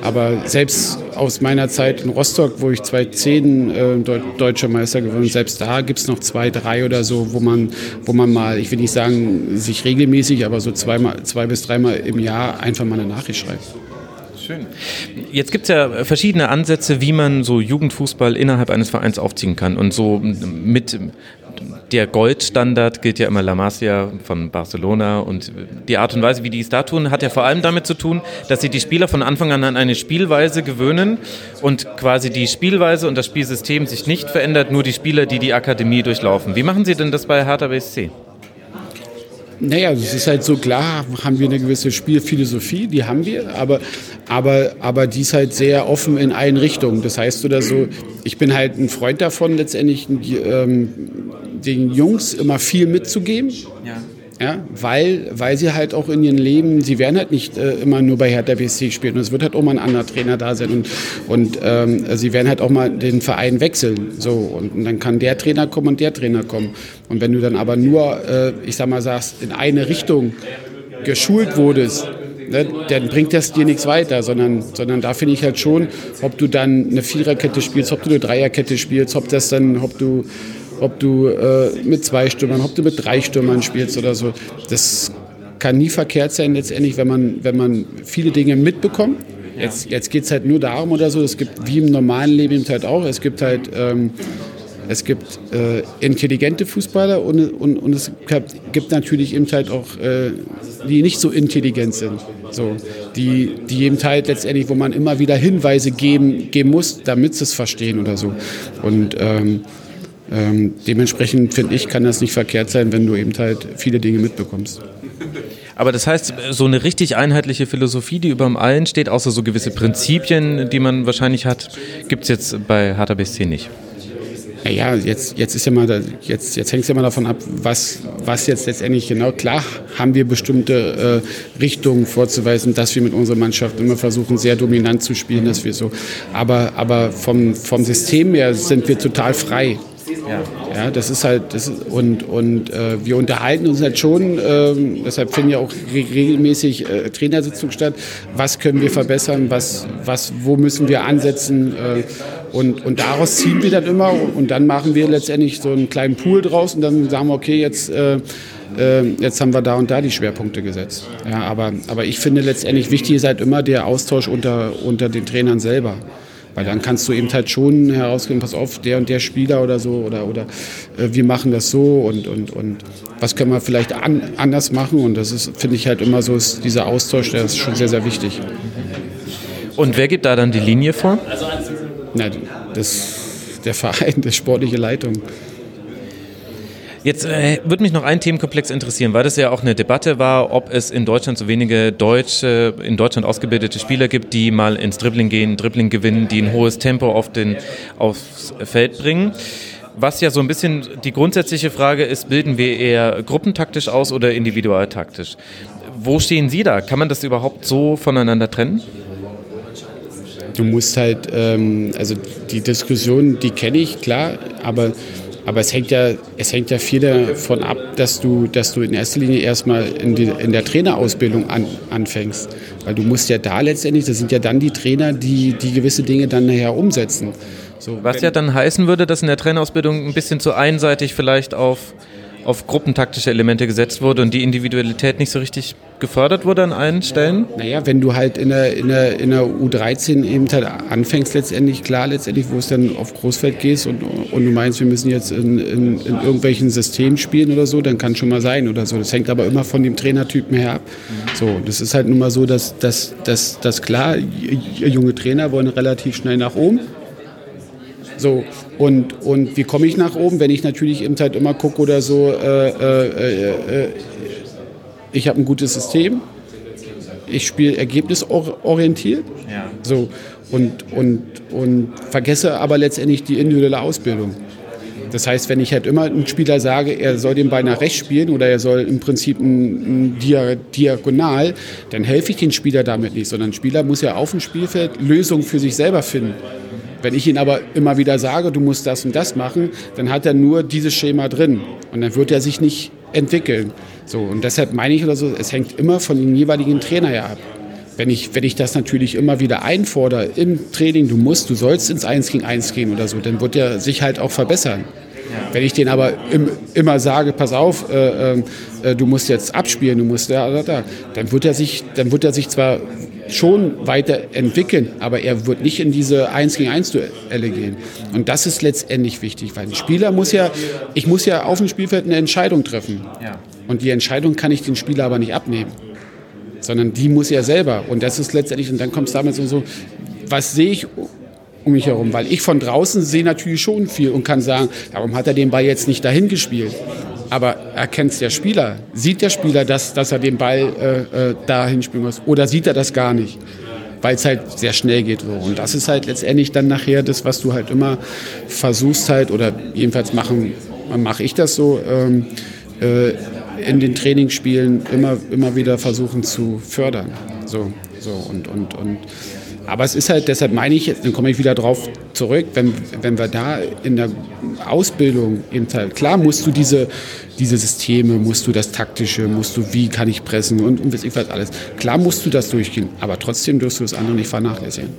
aber selbst aus meiner Zeit in Rostock, wo ich 2010 äh, deutscher Meister geworden selbst da gibt es noch zwei, drei oder so, wo man, wo man mal, ich will nicht sagen, sich regelmäßig, aber so zweimal, zwei bis dreimal im Jahr einfach mal eine Nachricht schreibt. Schön. Jetzt gibt es ja verschiedene Ansätze, wie man so Jugendfußball innerhalb eines Vereins aufziehen kann. Und so mit der Goldstandard gilt ja immer La Masia von Barcelona und die Art und Weise, wie die es da tun, hat ja vor allem damit zu tun, dass sie die Spieler von Anfang an an eine Spielweise gewöhnen und quasi die Spielweise und das Spielsystem sich nicht verändert, nur die Spieler, die die Akademie durchlaufen. Wie machen Sie denn das bei Hertha BSC? Naja, es ist halt so klar, haben wir eine gewisse Spielphilosophie, die haben wir, aber, aber, aber die ist halt sehr offen in allen Richtungen. Das heißt oder so, ich bin halt ein Freund davon, letztendlich ähm, den Jungs immer viel mitzugeben. Ja. Ja, weil, weil sie halt auch in ihrem Leben, sie werden halt nicht äh, immer nur bei Hertha BSC spielen und es wird halt auch mal ein anderer Trainer da sein und, und ähm, sie werden halt auch mal den Verein wechseln. So, und, und, dann kann der Trainer kommen und der Trainer kommen. Und wenn du dann aber nur, äh, ich sag mal, sagst, in eine Richtung geschult wurdest, ne, dann bringt das dir nichts weiter, sondern, sondern da finde ich halt schon, ob du dann eine Viererkette spielst, ob du eine Dreierkette spielst, ob das dann, ob du ob du äh, mit zwei Stürmern, ob du mit drei Stürmern spielst oder so. Das kann nie verkehrt sein letztendlich, wenn man, wenn man viele Dinge mitbekommt. Jetzt, jetzt geht es halt nur darum oder so, es gibt wie im normalen Leben halt auch, es gibt halt ähm, es gibt äh, intelligente Fußballer und, und, und es gibt natürlich eben halt auch, äh, die nicht so intelligent sind. So, die, die eben halt letztendlich, wo man immer wieder Hinweise geben, geben muss, damit sie es verstehen oder so. Und ähm, ähm, dementsprechend finde ich, kann das nicht verkehrt sein, wenn du eben halt viele Dinge mitbekommst. Aber das heißt, so eine richtig einheitliche Philosophie, die über dem allen steht, außer so gewisse Prinzipien, die man wahrscheinlich hat, gibt es jetzt bei Hertha BSC nicht. Naja, jetzt, jetzt ist ja mal, jetzt, jetzt hängt es ja mal davon ab, was, was jetzt letztendlich genau. Klar haben wir bestimmte äh, Richtungen vorzuweisen, dass wir mit unserer Mannschaft immer versuchen, sehr dominant zu spielen, dass wir so. Aber, aber vom, vom System her sind wir total frei. Ja. ja, das ist halt, das ist, und, und äh, wir unterhalten uns halt schon, ähm, deshalb finden ja auch regelmäßig äh, Trainersitzungen statt, was können wir verbessern, was, was, wo müssen wir ansetzen äh, und, und daraus ziehen wir dann immer und dann machen wir letztendlich so einen kleinen Pool draus und dann sagen wir, okay, jetzt äh, äh, jetzt haben wir da und da die Schwerpunkte gesetzt. Ja, aber, aber ich finde letztendlich wichtig ist halt immer der Austausch unter, unter den Trainern selber. Weil dann kannst du eben halt schon herausgehen, pass auf, der und der Spieler oder so oder, oder äh, wir machen das so und, und, und was können wir vielleicht an, anders machen und das ist, finde ich halt immer so, ist dieser Austausch, der ist schon sehr, sehr wichtig. Und wer gibt da dann die Linie vor? Na, das, der Verein, die sportliche Leitung. Jetzt äh, würde mich noch ein Themenkomplex interessieren, weil das ja auch eine Debatte war, ob es in Deutschland so wenige deutsche, in Deutschland ausgebildete Spieler gibt, die mal ins Dribbling gehen, Dribbling gewinnen, die ein hohes Tempo auf den, aufs Feld bringen. Was ja so ein bisschen die grundsätzliche Frage ist, bilden wir eher gruppentaktisch aus oder individualtaktisch? Wo stehen Sie da? Kann man das überhaupt so voneinander trennen? Du musst halt, ähm, also die Diskussion, die kenne ich, klar, aber aber es hängt ja, es hängt ja viel davon ab, dass du, dass du in erster Linie erstmal in, die, in der Trainerausbildung an, anfängst. Weil du musst ja da letztendlich, das sind ja dann die Trainer, die, die gewisse Dinge dann nachher umsetzen. So, Was ja dann heißen würde, dass in der Trainerausbildung ein bisschen zu einseitig vielleicht auf auf gruppentaktische Elemente gesetzt wurde und die Individualität nicht so richtig gefördert wurde an allen Stellen? Naja, wenn du halt in der, in der, in der U13 eben halt anfängst, letztendlich, klar, letztendlich, wo es dann auf Großfeld gehst und, und du meinst, wir müssen jetzt in, in, in irgendwelchen Systemen spielen oder so, dann kann schon mal sein oder so. Das hängt aber immer von dem Trainertypen her ab. So, das ist halt nun mal so, dass, dass, dass, dass klar, junge Trainer wollen relativ schnell nach oben so, und, und wie komme ich nach oben? Wenn ich natürlich eben halt immer gucke oder so, äh, äh, äh, äh ich habe ein gutes System, ich spiele ergebnisorientiert, ja. so, und, und, und vergesse aber letztendlich die individuelle Ausbildung. Das heißt, wenn ich halt immer einem Spieler sage, er soll den Ball nach rechts spielen oder er soll im Prinzip ein, ein Diagonal, dann helfe ich den Spieler damit nicht, sondern ein Spieler muss ja auf dem Spielfeld Lösungen für sich selber finden. Wenn ich ihm aber immer wieder sage, du musst das und das machen, dann hat er nur dieses Schema drin und dann wird er sich nicht entwickeln. So, und deshalb meine ich oder so, es hängt immer von dem jeweiligen Trainer ja ab. Wenn ich, wenn ich das natürlich immer wieder einfordere im Training, du musst, du sollst ins Eins gegen Eins gehen oder so, dann wird er sich halt auch verbessern. Wenn ich den aber im, immer sage, pass auf, äh, äh, äh du musst jetzt abspielen, du musst da, da, da, dann wird er sich, dann wird er sich zwar schon weiterentwickeln, aber er wird nicht in diese 1 gegen 1 Duelle gehen. Und das ist letztendlich wichtig, weil ein Spieler muss ja, ich muss ja auf dem Spielfeld eine Entscheidung treffen. Und die Entscheidung kann ich den Spieler aber nicht abnehmen, sondern die muss er selber. Und das ist letztendlich, und dann kommt es damit so, was sehe ich um mich herum? Weil ich von draußen sehe natürlich schon viel und kann sagen, warum hat er den Ball jetzt nicht dahin gespielt? Aber erkennt der Spieler? Sieht der Spieler, dass, dass er den Ball äh, äh, dahin spielen muss? Oder sieht er das gar nicht? Weil es halt sehr schnell geht. So. Und das ist halt letztendlich dann nachher das, was du halt immer versuchst halt, oder jedenfalls machen, mache ich das so, ähm, äh, in den Trainingsspielen immer, immer wieder versuchen zu fördern. So, so und, und, und aber es ist halt, deshalb meine ich, dann komme ich wieder drauf zurück, wenn, wenn wir da in der Ausbildung eben halt, klar musst du diese, diese Systeme, musst du das Taktische, musst du, wie kann ich pressen und, und ich was alles. Klar musst du das durchgehen, aber trotzdem wirst du das andere nicht vernachlässigen.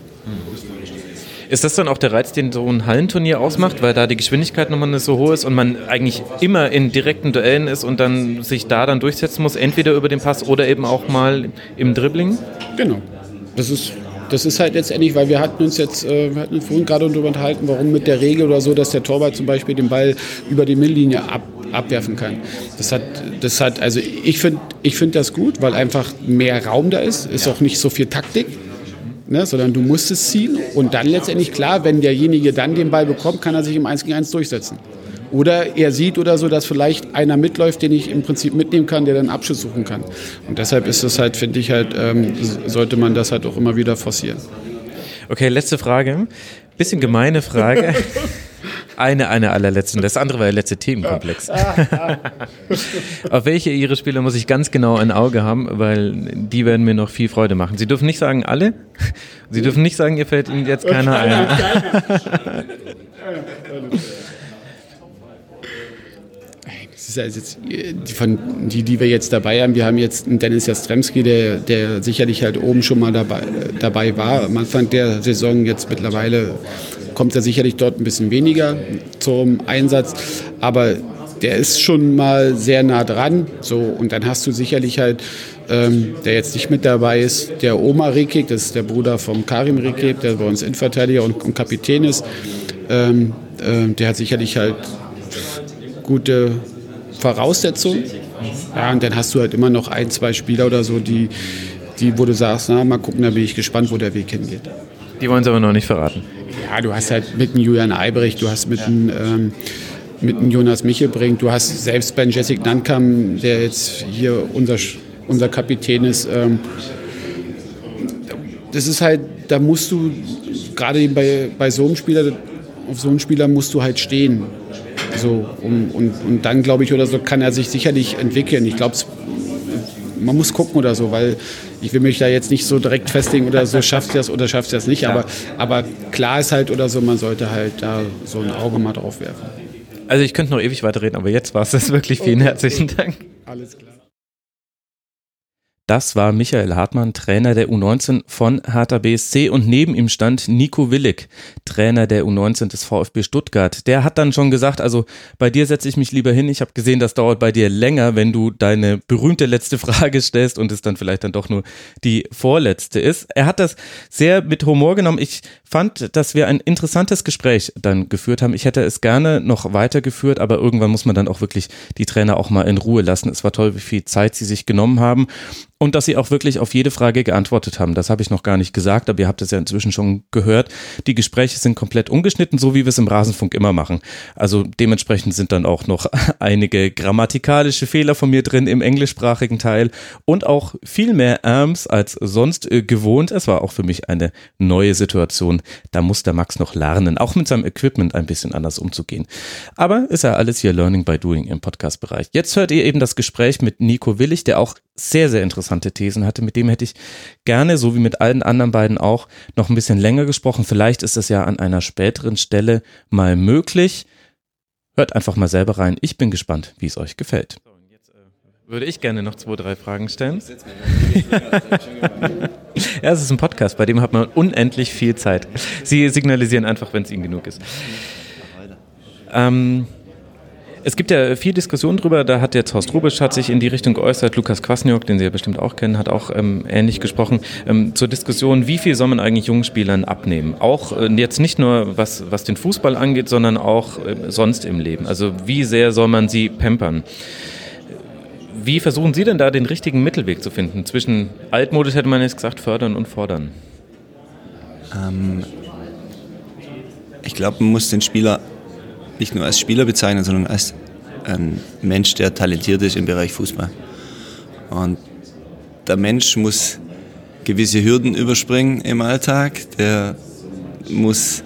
Ist das dann auch der Reiz, den so ein Hallenturnier ausmacht, weil da die Geschwindigkeit nochmal nicht so hoch ist und man eigentlich immer in direkten Duellen ist und dann sich da dann durchsetzen muss, entweder über den Pass oder eben auch mal im Dribbling? Genau. Das ist das ist halt letztendlich, weil wir hatten uns jetzt, äh, wir hatten vorhin gerade darüber unterhalten, warum mit der Regel oder so, dass der Torwart zum Beispiel den Ball über die Mittellinie ab, abwerfen kann. Das hat, das hat, also ich finde, ich finde das gut, weil einfach mehr Raum da ist, ist auch nicht so viel Taktik. Ne, sondern du musst es ziehen und dann letztendlich klar, wenn derjenige dann den Ball bekommt, kann er sich im 1 gegen 1 durchsetzen. Oder er sieht oder so, dass vielleicht einer mitläuft, den ich im Prinzip mitnehmen kann, der dann Abschluss suchen kann. Und deshalb ist das halt, finde ich halt, ähm, sollte man das halt auch immer wieder forcieren. Okay, letzte Frage. Bisschen gemeine Frage. [LAUGHS] Eine, eine allerletzten. Das andere war der letzte Themenkomplex. [LAUGHS] Auf welche Ihre Spieler muss ich ganz genau ein Auge haben, weil die werden mir noch viel Freude machen. Sie dürfen nicht sagen alle. Sie dürfen nicht sagen, ihr fällt Ihnen jetzt keiner ein. [LAUGHS] ist also jetzt die, von, die, die wir jetzt dabei haben. Wir haben jetzt einen Dennis Jastremski, der, der sicherlich halt oben schon mal dabei, dabei war. Am Anfang der Saison jetzt mittlerweile kommt er sicherlich dort ein bisschen weniger zum Einsatz. Aber der ist schon mal sehr nah dran. So, und dann hast du sicherlich halt, ähm, der jetzt nicht mit dabei ist, der Oma Rekik, das ist der Bruder vom Karim Rekik, der bei uns Innenverteidiger und, und Kapitän ist. Ähm, äh, der hat sicherlich halt gute Voraussetzung. Ja, und dann hast du halt immer noch ein, zwei Spieler oder so, die, die wo du sagst, na, mal gucken, da bin ich gespannt, wo der Weg hingeht. Die wollen es aber noch nicht verraten. Ja, du hast halt mit einem Julian Albrecht, du hast mit einem ähm, mit einem Jonas Michelbrink, du hast selbst Ben Jessic Nankam, der jetzt hier unser, unser Kapitän ist. Ähm, das ist halt, da musst du, gerade bei, bei so einem Spieler, auf so einen Spieler musst du halt stehen. So, und, und, und dann, glaube ich, oder so kann er sich sicherlich entwickeln. Ich glaube, man muss gucken oder so, weil ich will mich da jetzt nicht so direkt festlegen oder so, schafft er das oder schafft er das nicht. Aber, aber klar ist halt oder so, man sollte halt da so ein Auge mal drauf werfen. Also ich könnte noch ewig weiterreden, aber jetzt war es das wirklich. Vielen okay. herzlichen Dank. Alles klar. Das war Michael Hartmann, Trainer der U19 von Hertha BSC und neben ihm stand Nico Willig, Trainer der U19 des VfB Stuttgart. Der hat dann schon gesagt, also bei dir setze ich mich lieber hin. Ich habe gesehen, das dauert bei dir länger, wenn du deine berühmte letzte [LAUGHS] Frage stellst und es dann vielleicht dann doch nur die vorletzte ist. Er hat das sehr mit Humor genommen. Ich fand, dass wir ein interessantes Gespräch dann geführt haben. Ich hätte es gerne noch weitergeführt, aber irgendwann muss man dann auch wirklich die Trainer auch mal in Ruhe lassen. Es war toll, wie viel Zeit sie sich genommen haben und dass sie auch wirklich auf jede Frage geantwortet haben. Das habe ich noch gar nicht gesagt, aber ihr habt es ja inzwischen schon gehört. Die Gespräche sind komplett ungeschnitten, so wie wir es im Rasenfunk immer machen. Also dementsprechend sind dann auch noch [LAUGHS] einige grammatikalische Fehler von mir drin im englischsprachigen Teil und auch viel mehr Arms als sonst äh, gewohnt. Es war auch für mich eine neue Situation. Da muss der Max noch lernen, auch mit seinem Equipment ein bisschen anders umzugehen. Aber ist ja alles hier Learning by Doing im Podcast-Bereich. Jetzt hört ihr eben das Gespräch mit Nico Willig, der auch sehr, sehr interessante Thesen hatte. Mit dem hätte ich gerne, so wie mit allen anderen beiden auch, noch ein bisschen länger gesprochen. Vielleicht ist das ja an einer späteren Stelle mal möglich. Hört einfach mal selber rein. Ich bin gespannt, wie es euch gefällt. Würde ich gerne noch zwei, drei Fragen stellen. ja, es ist ein Podcast, bei dem hat man unendlich viel Zeit. Sie signalisieren einfach, wenn es Ihnen genug ist. Ähm, es gibt ja viel Diskussion drüber, da hat jetzt Horst Rubisch hat sich in die Richtung geäußert, Lukas Kwasniok, den Sie ja bestimmt auch kennen, hat auch ähm, ähnlich gesprochen, ähm, zur Diskussion, wie viel soll man eigentlich jungen Spielern abnehmen? Auch äh, jetzt nicht nur was, was den Fußball angeht, sondern auch äh, sonst im Leben. Also wie sehr soll man sie pampern? Wie versuchen Sie denn da den richtigen Mittelweg zu finden zwischen altmodisch hätte man jetzt gesagt, fördern und fordern? Ähm, ich glaube, man muss den Spieler nicht nur als Spieler bezeichnen, sondern als ein Mensch, der talentiert ist im Bereich Fußball. Und der Mensch muss gewisse Hürden überspringen im Alltag, der muss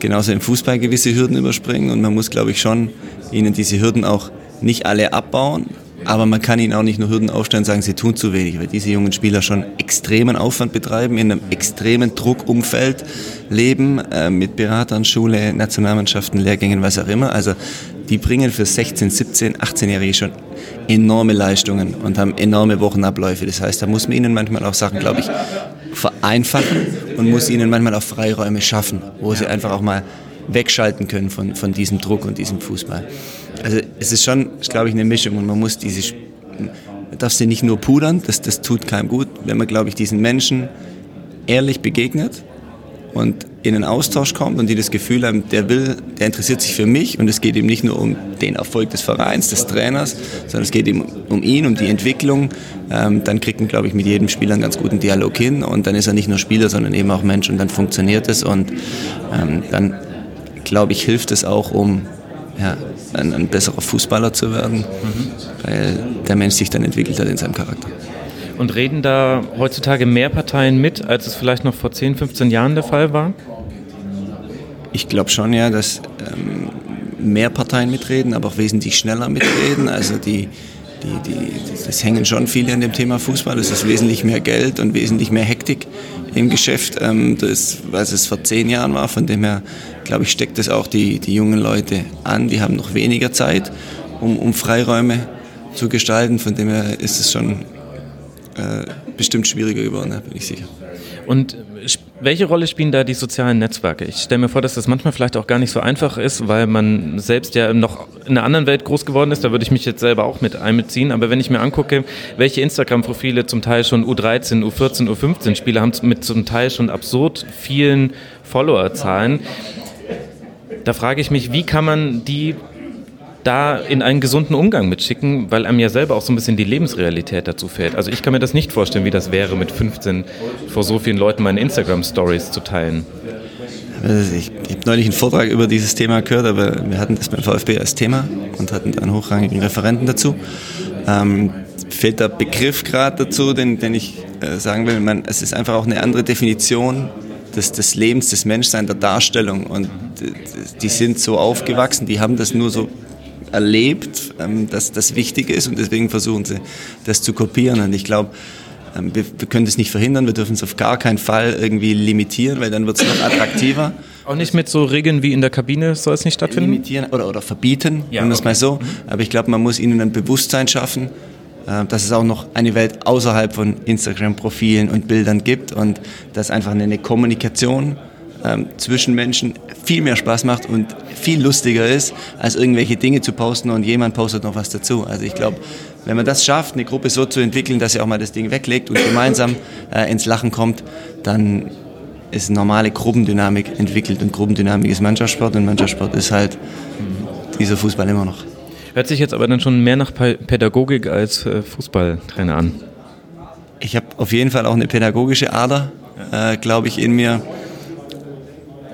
genauso im Fußball gewisse Hürden überspringen und man muss, glaube ich, schon ihnen diese Hürden auch nicht alle abbauen, aber man kann ihnen auch nicht nur Hürden aufstellen und sagen, sie tun zu wenig, weil diese jungen Spieler schon extremen Aufwand betreiben, in einem extremen Druckumfeld leben, äh, mit Beratern, Schule, Nationalmannschaften, Lehrgängen, was auch immer. Also die bringen für 16, 17, 18-Jährige schon enorme Leistungen und haben enorme Wochenabläufe. Das heißt, da muss man ihnen manchmal auch Sachen, glaube ich, vereinfachen und muss ihnen manchmal auch Freiräume schaffen, wo sie einfach auch mal wegschalten können von, von diesem Druck und diesem Fußball. Also es ist schon, glaube ich, eine Mischung und man muss diese, man darf sie nicht nur pudern, das, das tut keinem gut, wenn man, glaube ich, diesen Menschen ehrlich begegnet und in einen Austausch kommt und die das Gefühl haben, der will, der interessiert sich für mich und es geht ihm nicht nur um den Erfolg des Vereins, des Trainers, sondern es geht ihm um ihn, um die Entwicklung, ähm, dann kriegt man, glaube ich, mit jedem Spieler einen ganz guten Dialog hin und dann ist er nicht nur Spieler, sondern eben auch Mensch und dann funktioniert es und ähm, dann, glaube ich, hilft es auch, um ja, ein, ein besserer Fußballer zu werden, mhm. weil der Mensch sich dann entwickelt hat in seinem Charakter. Und reden da heutzutage mehr Parteien mit, als es vielleicht noch vor 10, 15 Jahren der Fall war? Ich glaube schon, ja, dass ähm, mehr Parteien mitreden, aber auch wesentlich schneller mitreden. Also die, die, die, das hängen schon viele an dem Thema Fußball. Es ist wesentlich mehr Geld und wesentlich mehr Hektik im Geschäft, ähm, das, als es vor zehn Jahren war. Von dem her, glaube ich, steckt es auch die, die jungen Leute an. Die haben noch weniger Zeit, um, um Freiräume zu gestalten. Von dem her ist es schon äh, bestimmt schwieriger geworden, bin ich sicher. Und welche Rolle spielen da die sozialen Netzwerke? Ich stelle mir vor, dass das manchmal vielleicht auch gar nicht so einfach ist, weil man selbst ja noch in einer anderen Welt groß geworden ist. Da würde ich mich jetzt selber auch mit einbeziehen. Aber wenn ich mir angucke, welche Instagram-Profile zum Teil schon U13, U14, U15 Spieler haben mit zum Teil schon absurd vielen Followerzahlen, da frage ich mich, wie kann man die da in einen gesunden Umgang mitschicken, weil einem ja selber auch so ein bisschen die Lebensrealität dazu fällt. Also ich kann mir das nicht vorstellen, wie das wäre, mit 15 vor so vielen Leuten meine Instagram-Stories zu teilen. Ich, habe neulich einen Vortrag über dieses Thema gehört, aber wir hatten das beim VfB als Thema und hatten einen hochrangigen Referenten dazu. Ähm, fehlt der Begriff gerade dazu, den, den ich äh, sagen will. Man, es ist einfach auch eine andere Definition des, des Lebens, des Menschseins, der Darstellung. Und die sind so aufgewachsen, die haben das nur so erlebt, ähm, dass das wichtig ist und deswegen versuchen sie, das zu kopieren. Und ich glaube, ähm, wir, wir, können das nicht verhindern, wir dürfen es auf gar keinen Fall irgendwie limitieren, weil dann wird es noch attraktiver. Auch nicht mit so Regeln wie in der Kabine soll es nicht stattfinden? Limitieren oder, oder verbieten, ja, okay. das mal so. Mhm. Aber ich glaube, man muss ihnen ein Bewusstsein schaffen, äh, dass es auch noch eine Welt außerhalb von Instagram-Profilen und Bildern gibt und dass einfach eine Kommunikation ähm, zwischen Menschen viel mehr Spaß macht und viel lustiger ist, als irgendwelche Dinge zu posten und jemand postet noch was dazu. Also ich glaube, wenn man das schafft, eine Gruppe so zu entwickeln, dass sie auch mal das Ding weglegt und gemeinsam äh, ins Lachen kommt, dann ist normale Gruppendynamik entwickelt und Gruppendynamik ist Mannschaftssport und Mannschaftssport ist halt dieser Fußball immer noch. Hört sich jetzt aber dann schon mehr nach Pädagogik als äh, Fußballtrainer an. Ich habe auf jeden Fall auch eine pädagogische Ader, äh, glaube ich, in mir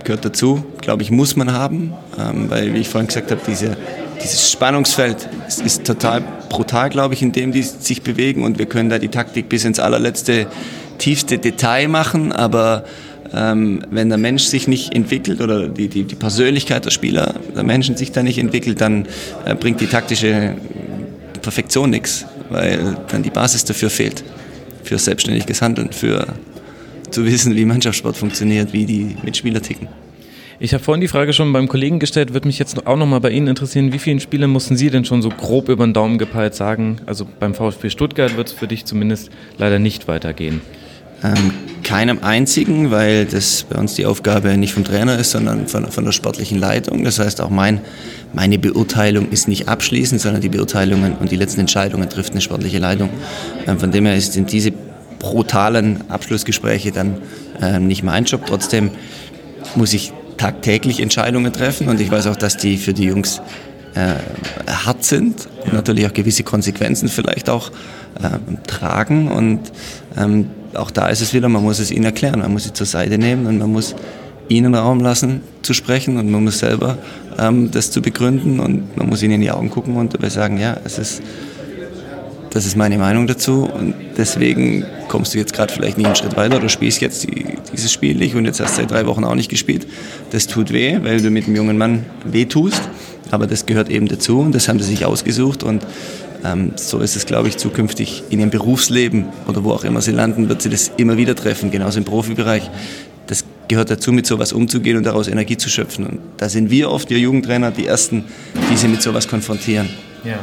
gehört dazu, glaube ich, muss man haben, ähm, weil, wie ich vorhin gesagt habe, diese, dieses Spannungsfeld ist, ist total brutal, glaube ich, in dem die sich bewegen und wir können da die Taktik bis ins allerletzte, tiefste Detail machen, aber ähm, wenn der Mensch sich nicht entwickelt oder die, die, die Persönlichkeit der Spieler, der Menschen sich da nicht entwickelt, dann äh, bringt die taktische Perfektion nichts, weil dann die Basis dafür fehlt, für selbstständiges Handeln, für zu wissen, wie Mannschaftssport funktioniert, wie die Mitspieler ticken. Ich habe vorhin die Frage schon beim Kollegen gestellt, würde mich jetzt auch nochmal bei Ihnen interessieren, wie vielen Spielen mussten Sie denn schon so grob über den Daumen gepeilt sagen? Also beim VfB Stuttgart wird es für dich zumindest leider nicht weitergehen. Ähm, keinem einzigen, weil das bei uns die Aufgabe nicht vom Trainer ist, sondern von, von der sportlichen Leitung. Das heißt, auch mein, meine Beurteilung ist nicht abschließend, sondern die Beurteilungen und die letzten Entscheidungen trifft eine sportliche Leitung. Ähm, von dem her sind diese brutalen Abschlussgespräche dann äh, nicht mein Job. Trotzdem muss ich tagtäglich Entscheidungen treffen und ich weiß auch, dass die für die Jungs äh, hart sind und natürlich auch gewisse Konsequenzen vielleicht auch äh, tragen. Und ähm, auch da ist es wieder, man muss es ihnen erklären, man muss sie zur Seite nehmen und man muss ihnen Raum lassen zu sprechen und man muss selber ähm, das zu begründen und man muss ihnen in die Augen gucken und dabei sagen, ja, es ist das ist meine Meinung dazu und deswegen kommst du jetzt gerade vielleicht nicht einen Schritt weiter oder spielst jetzt die, dieses Spiel nicht und jetzt hast du seit drei Wochen auch nicht gespielt. Das tut weh, weil du mit einem jungen Mann weh tust, aber das gehört eben dazu und das haben sie sich ausgesucht und ähm, so ist es, glaube ich, zukünftig in ihrem Berufsleben oder wo auch immer sie landen, wird sie das immer wieder treffen, genauso im Profibereich. Das gehört dazu, mit sowas umzugehen und daraus Energie zu schöpfen. Und da sind wir oft, wir Jugendtrainer, die Ersten, die sie mit sowas konfrontieren. Ja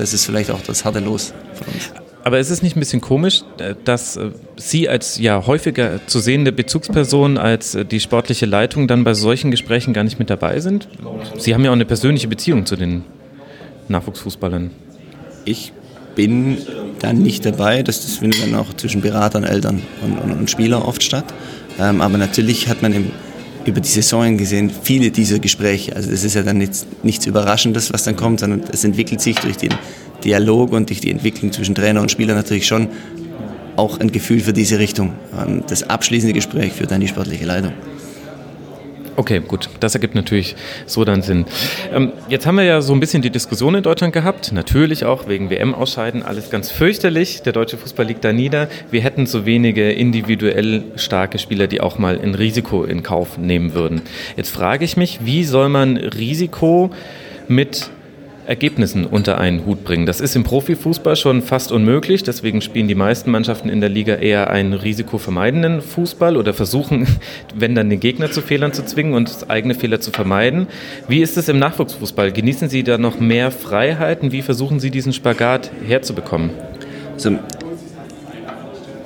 das ist vielleicht auch das harte Los von uns. Aber ist es nicht ein bisschen komisch, äh, dass äh, Sie als ja häufiger zu sehende Bezugsperson, als äh, die sportliche Leitung dann bei solchen Gesprächen gar nicht mit dabei sind? Sie haben ja auch eine persönliche Beziehung zu den Nachwuchsfußballern. Ich bin da nicht dabei. Das, findet dann auch zwischen Beratern, Eltern und, und, und Spielern oft statt. Ähm, aber natürlich hat man im, über die Saison gesehen viele dieser Gespräche. Also das ist ja dann nichts, nichts Überraschendes, was dann kommt, sondern es entwickelt sich durch den Dialog und durch die Entwicklung zwischen Trainer und Spieler natürlich schon auch ein Gefühl für diese Richtung. Ähm, das abschließende Gespräch führt dann die sportliche Leitung. Okay, gut. Das ergibt natürlich so dann Sinn. Ähm, jetzt haben wir ja so ein bisschen die Diskussion in Deutschland gehabt. Natürlich auch wegen WM-Ausscheiden. Alles ganz fürchterlich. Der deutsche Fußball liegt da nieder. Wir hätten so wenige individuell starke Spieler, die auch mal ein Risiko in Kauf nehmen würden. Jetzt frage ich mich, wie soll man Risiko mit Ergebnissen unter einen Hut bringen. Das ist im Profifußball schon fast unmöglich. Deswegen spielen die meisten Mannschaften in der Liga eher einen risikovermeidenden Fußball oder versuchen, [LAUGHS] wenn dann den Gegner zu Fehlern zu zwingen und eigene Fehler zu vermeiden. Wie ist es im Nachwuchsfußball? Genießen Sie da noch mehr Freiheiten? Wie versuchen Sie diesen Spagat herzubekommen? Also,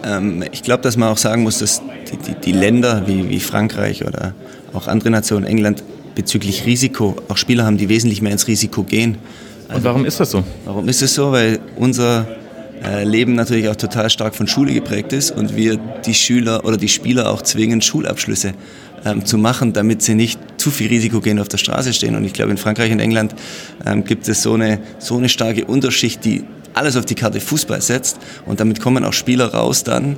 ähm, ich glaube, dass man auch sagen muss, dass die, die, die Länder wie, wie Frankreich oder auch andere Nationen, England, bezüglich Risiko auch Spieler haben, die wesentlich mehr ins Risiko gehen. Also, Und warum ist das so? Warum ist es so? Weil unser äh, Leben natürlich auch total stark von Schule geprägt ist und wir die Schüler oder die Spieler auch zwingen, Schulabschlüsse ähm, zu machen, damit sie nicht zu viel Risiko gehen auf der Straße stehen. Und ich glaube, in Frankreich und England ähm, gibt es so eine, so eine starke Unterschicht, die alles auf die Karte Fußball setzt. Und damit kommen auch Spieler raus dann.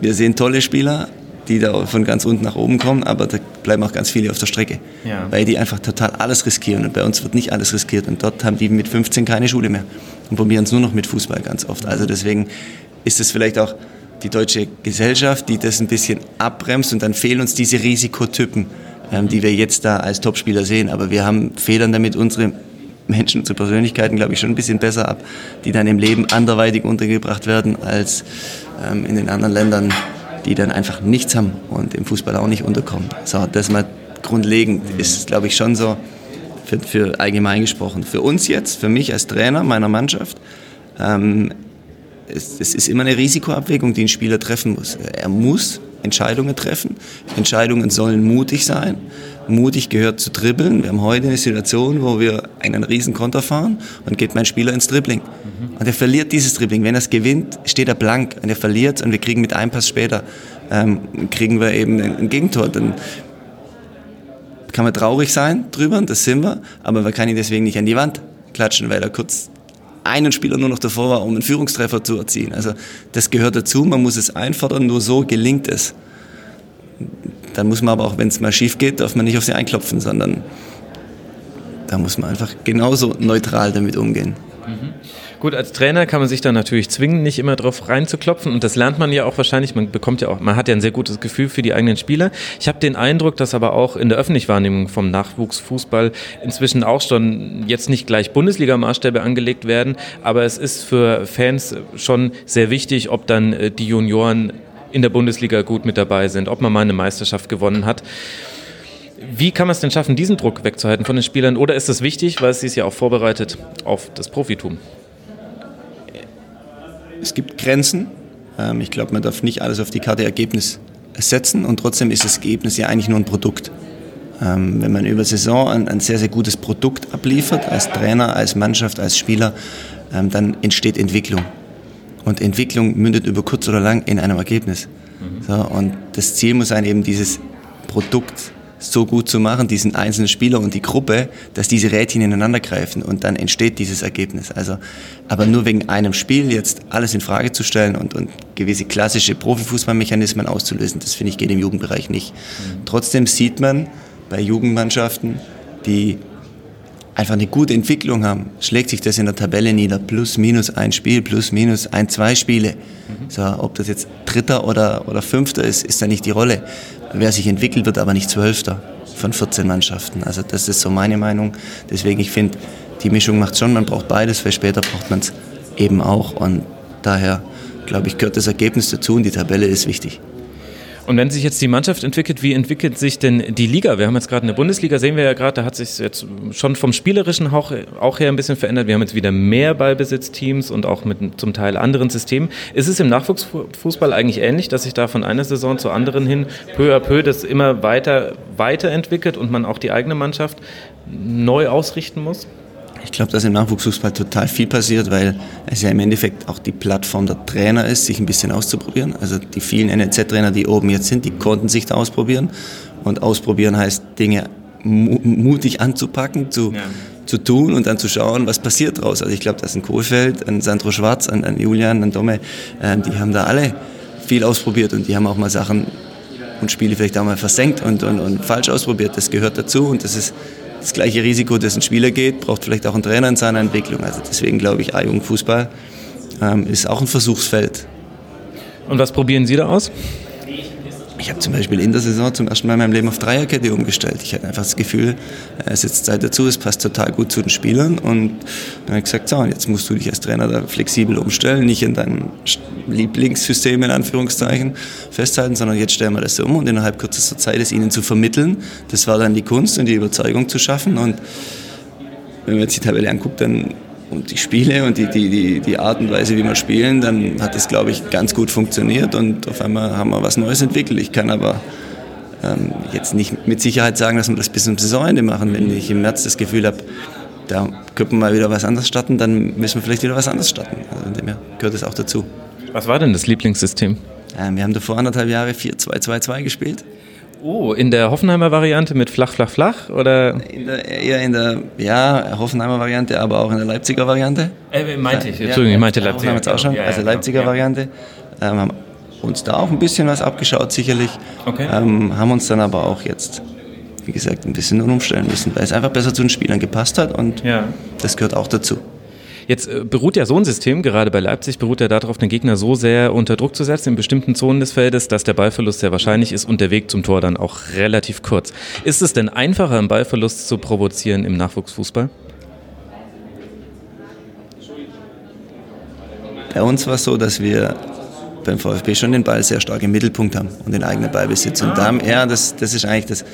Wir sehen tolle Spieler, die da von ganz unten nach oben kommen, aber da bleiben auch ganz viele auf der Strecke, ja. weil die einfach total alles riskieren und bei uns wird nicht alles riskiert und dort haben die mit 15 keine Schule mehr und probieren es nur noch mit Fußball ganz oft. Also deswegen ist es vielleicht auch die deutsche Gesellschaft, die das ein bisschen abbremst und dann fehlen uns diese Risikotypen, ähm, die wir jetzt da als Topspieler sehen, aber wir haben Federn damit unsere Menschen zu Persönlichkeiten, glaube ich, schon ein bisschen besser ab, die dann im Leben anderweitig untergebracht werden als ähm, in den anderen Ländern die dann einfach nichts haben und im Fußball auch nicht unterkommen. So, das mal grundlegend ist, glaube ich, schon so für, für, allgemein gesprochen. Für uns jetzt, für mich als Trainer meiner Mannschaft, ähm, es, es ist immer eine Risikoabwägung, die ein Spieler treffen muss. Er muss Entscheidungen treffen. Entscheidungen sollen mutig sein. Mutig gehört zu dribbeln. Wir haben heute eine Situation, wo wir einen riesen Konter fahren und geht mein Spieler ins Dribbling. Mhm. Und er verliert dieses Dribbling. Wenn er es gewinnt, steht er blank und er verliert und wir kriegen mit einem Pass später, ähm, kriegen wir eben ein Gegentor. Dann kann man traurig sein drüber, das sind wir, aber man kann ihn deswegen nicht an die Wand klatschen, weil er kurz einen Spieler nur noch davor war, um einen Führungstreffer zu erzielen. Also das gehört dazu, man muss es einfordern, nur so gelingt es. Dann muss man aber auch, wenn es mal schief geht, darf man nicht auf sie einklopfen, sondern da muss man einfach genauso neutral damit umgehen. Mhm. Gut, als Trainer kann man sich dann natürlich zwingen, nicht immer drauf reinzuklopfen und das lernt man ja auch wahrscheinlich. Man bekommt ja auch, man hat ja ein sehr gutes Gefühl für die eigenen Spieler. Ich habe den Eindruck, dass aber auch in der öffentlichen Wahrnehmung vom Nachwuchsfußball inzwischen auch schon jetzt nicht gleich Bundesliga-Maßstäbe angelegt werden, aber es ist für Fans schon sehr wichtig, ob dann äh, die Junioren in der Bundesliga gut mit dabei sind, ob man mal eine Meisterschaft gewonnen hat. Wie kann man es denn schaffen, diesen Druck wegzuhalten von den Spielern? Oder ist es wichtig, weil es sie ja auch vorbereitet auf das Profitum? es gibt Grenzen. Ähm, ich glaube, man darf nicht alles auf die Karte Ergebnis setzen und trotzdem ist das Ergebnis ja eigentlich nur ein Produkt. Ähm, wenn man über Saison ein, ein, sehr, sehr gutes Produkt abliefert, als Trainer, als Mannschaft, als Spieler, ähm, dann entsteht Entwicklung. Und Entwicklung mündet über kurz oder lang in einem Ergebnis. Mhm. So, und das Ziel muss sein, eben dieses Produkt so gut zu machen, diesen einzelnen Spieler und die Gruppe, dass diese Rädchen ineinander greifen und dann entsteht dieses Ergebnis. Also, aber nur wegen einem Spiel jetzt alles in Frage zu stellen und, und gewisse klassische Profifußballmechanismen auszulösen, das finde ich geht im Jugendbereich nicht. Mhm. Trotzdem sieht man bei Jugendmannschaften, die einfach eine gute Entwicklung haben, schlägt sich das in der Tabelle nieder. Plus, minus ein Spiel, plus, minus ein, zwei Spiele. Mhm. So, ob das jetzt Dritter oder, oder Fünfter ist, ist da nicht die Rolle. Wer sich entwickelt, wird aber nicht Zwölfter von 14 Mannschaften. Also das ist so meine Meinung. Deswegen, ich finde, die Mischung macht schon, man braucht beides, weil später braucht man es eben auch. Und daher, glaube ich, gehört das Ergebnis dazu und die Tabelle ist wichtig. Und wenn sich jetzt die Mannschaft entwickelt, wie entwickelt sich denn die Liga? Wir haben jetzt gerade eine Bundesliga, sehen wir ja gerade, da hat sich jetzt schon vom spielerischen auch, auch her ein bisschen verändert. Wir haben jetzt wieder mehr Ballbesitzteams und auch mit zum Teil anderen Systemen. Ist es im Nachwuchsfußball eigentlich ähnlich, dass sich da von einer Saison zur anderen hin peu à peu das immer weiter weiterentwickelt und man auch die eigene Mannschaft neu ausrichten muss? Ich glaube, dass im Nachwuchsfußball total viel passiert, weil es ja im Endeffekt auch die Plattform der Trainer ist, sich ein bisschen auszuprobieren. Also die vielen NLZ-Trainer, die oben jetzt sind, die konnten sich da ausprobieren. Und ausprobieren heißt, Dinge mutig anzupacken, zu, ja. zu tun und dann zu schauen, was passiert daraus. Also ich glaube, dass ein Kohlfeld, ein Sandro Schwarz, ein, ein Julian, ein Domme, äh, die haben da alle viel ausprobiert und die haben auch mal Sachen und Spiele vielleicht auch mal versenkt und, und, und falsch ausprobiert. Das gehört dazu und das ist das gleiche Risiko, das ein Spieler geht, braucht vielleicht auch ein Trainer in seiner Entwicklung. Also deswegen glaube ich, A-Jugendfußball ähm, ist auch ein Versuchsfeld. Und was probieren Sie da aus? Ich habe zum Beispiel in der Saison zum ersten Mal in meinem Leben auf Dreierkette umgestellt. Ich hatte einfach das Gefühl, es ist Zeit dazu, es passt total gut zu den Spielern. Und dann habe ich gesagt, so, jetzt musst du dich als Trainer da flexibel umstellen, nicht in deinem Lieblingssystem in Anführungszeichen festhalten, sondern jetzt stellen wir das um und innerhalb kürzester Zeit es ihnen zu vermitteln. Das war dann die Kunst und die Überzeugung zu schaffen. Und wenn man jetzt die Tabelle anguckt, dann und die Spiele und die, die, die, die Art und Weise, wie wir spielen, dann hat das, glaube ich, ganz gut funktioniert und auf einmal haben wir was Neues entwickelt. Ich kann aber ähm, jetzt nicht mit Sicherheit sagen, dass wir das bis zum Saisonende machen. Wenn ich im März das Gefühl habe, da könnten wir mal wieder was anderes starten, dann müssen wir vielleicht wieder was anderes starten. Also in dem Jahr gehört es auch dazu. Was war denn das Lieblingssystem? Ähm, wir haben davor anderthalb Jahre 4-2-2-2 gespielt. Oh, in der Hoffenheimer Variante mit flach, flach, flach? Oder? In der, eher in der ja, Hoffenheimer Variante, aber auch in der Leipziger Variante. Äh, meinte ich, Entschuldigung, ich meinte Leipziger. Haben auch schon, ja, ja, also Leipziger ja. Variante. Ähm, haben uns da auch ein bisschen was abgeschaut, sicherlich. Okay. Ähm, haben uns dann aber auch jetzt, wie gesagt, ein bisschen umstellen müssen, weil es einfach besser zu den Spielern gepasst hat und das gehört auch dazu. Jetzt äh, beruht ja so ein System, gerade bei Leipzig, beruht ja darauf, den Gegner so sehr unter Druck zu setzen in bestimmten Zonen des Feldes, dass der Ballverlust sehr wahrscheinlich ist und der Weg zum Tor dann auch relativ kurz. Ist es denn einfacher, einen Ballverlust zu provozieren im Nachwuchsfußball? Bei uns war es so, dass wir beim VfB schon den Ball sehr stark im Mittelpunkt haben und den eigenen Ballbesitz. Und da haben er, das, das ist eigentlich das,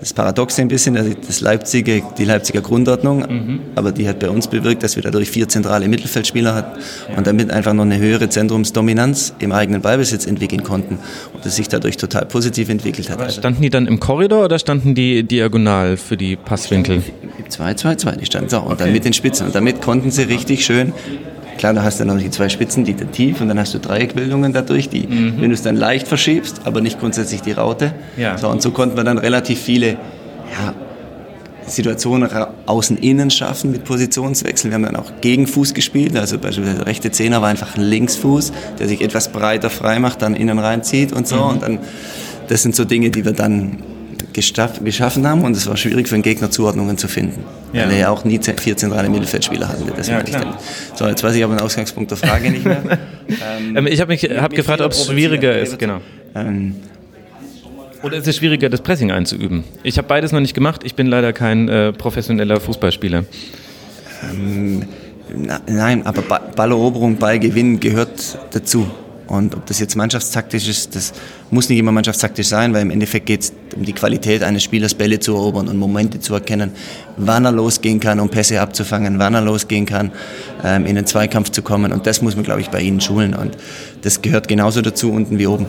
das Paradoxe ein bisschen, also das Leipziger, die Leipziger Grundordnung, mhm. aber die hat bei uns bewirkt, dass wir dadurch vier zentrale Mittelfeldspieler hatten ja. und damit einfach noch eine höhere Zentrumsdominanz im eigenen Ballbesitz entwickeln konnten und das sich dadurch total positiv entwickelt hat. Aber standen die dann im Korridor oder standen die diagonal für die Passwinkel? 2-2-2, die standen so und okay. dann mit den Spitzen und damit konnten sie richtig schön Klar, da hast du noch die zwei Spitzen, die dann tief und dann hast du Dreieckbildungen dadurch, die, mhm. wenn du es dann leicht verschiebst, aber nicht grundsätzlich die Raute. Ja. So, und so konnten wir dann relativ viele ja, Situationen außen-innen schaffen mit Positionswechseln. Wir haben dann auch gegen Fuß gespielt, also beispielsweise der rechte Zehner war einfach ein Linksfuß, der sich etwas breiter frei macht, dann innen reinzieht und so. Mhm. Und dann, das sind so Dinge, die wir dann geschaffen haben und es war schwierig für den Gegner Zuordnungen zu finden. Ja. Weil er ja auch nie vier zentrale Mittelfeldspieler hatten. Das ja, klar. So, jetzt weiß ich aber den Ausgangspunkt der Frage nicht mehr. [LAUGHS] ähm, ich habe mich hab gefragt, ob es schwieriger ist. Genau. Ähm, oder ist es schwieriger, das Pressing einzuüben? Ich habe beides noch nicht gemacht. Ich bin leider kein äh, professioneller Fußballspieler. Ähm, na, nein, aber Balleroberung, Ballgewinn gehört dazu. Und ob das jetzt mannschaftstaktisch ist, das muss nicht immer mannschaftstaktisch sein, weil im Endeffekt geht es um die Qualität eines Spielers, Bälle zu erobern und Momente zu erkennen, wann er losgehen kann, um Pässe abzufangen, wann er losgehen kann, ähm, in den Zweikampf zu kommen. Und das muss man, glaube ich, bei ihnen schulen. Und das gehört genauso dazu unten wie oben.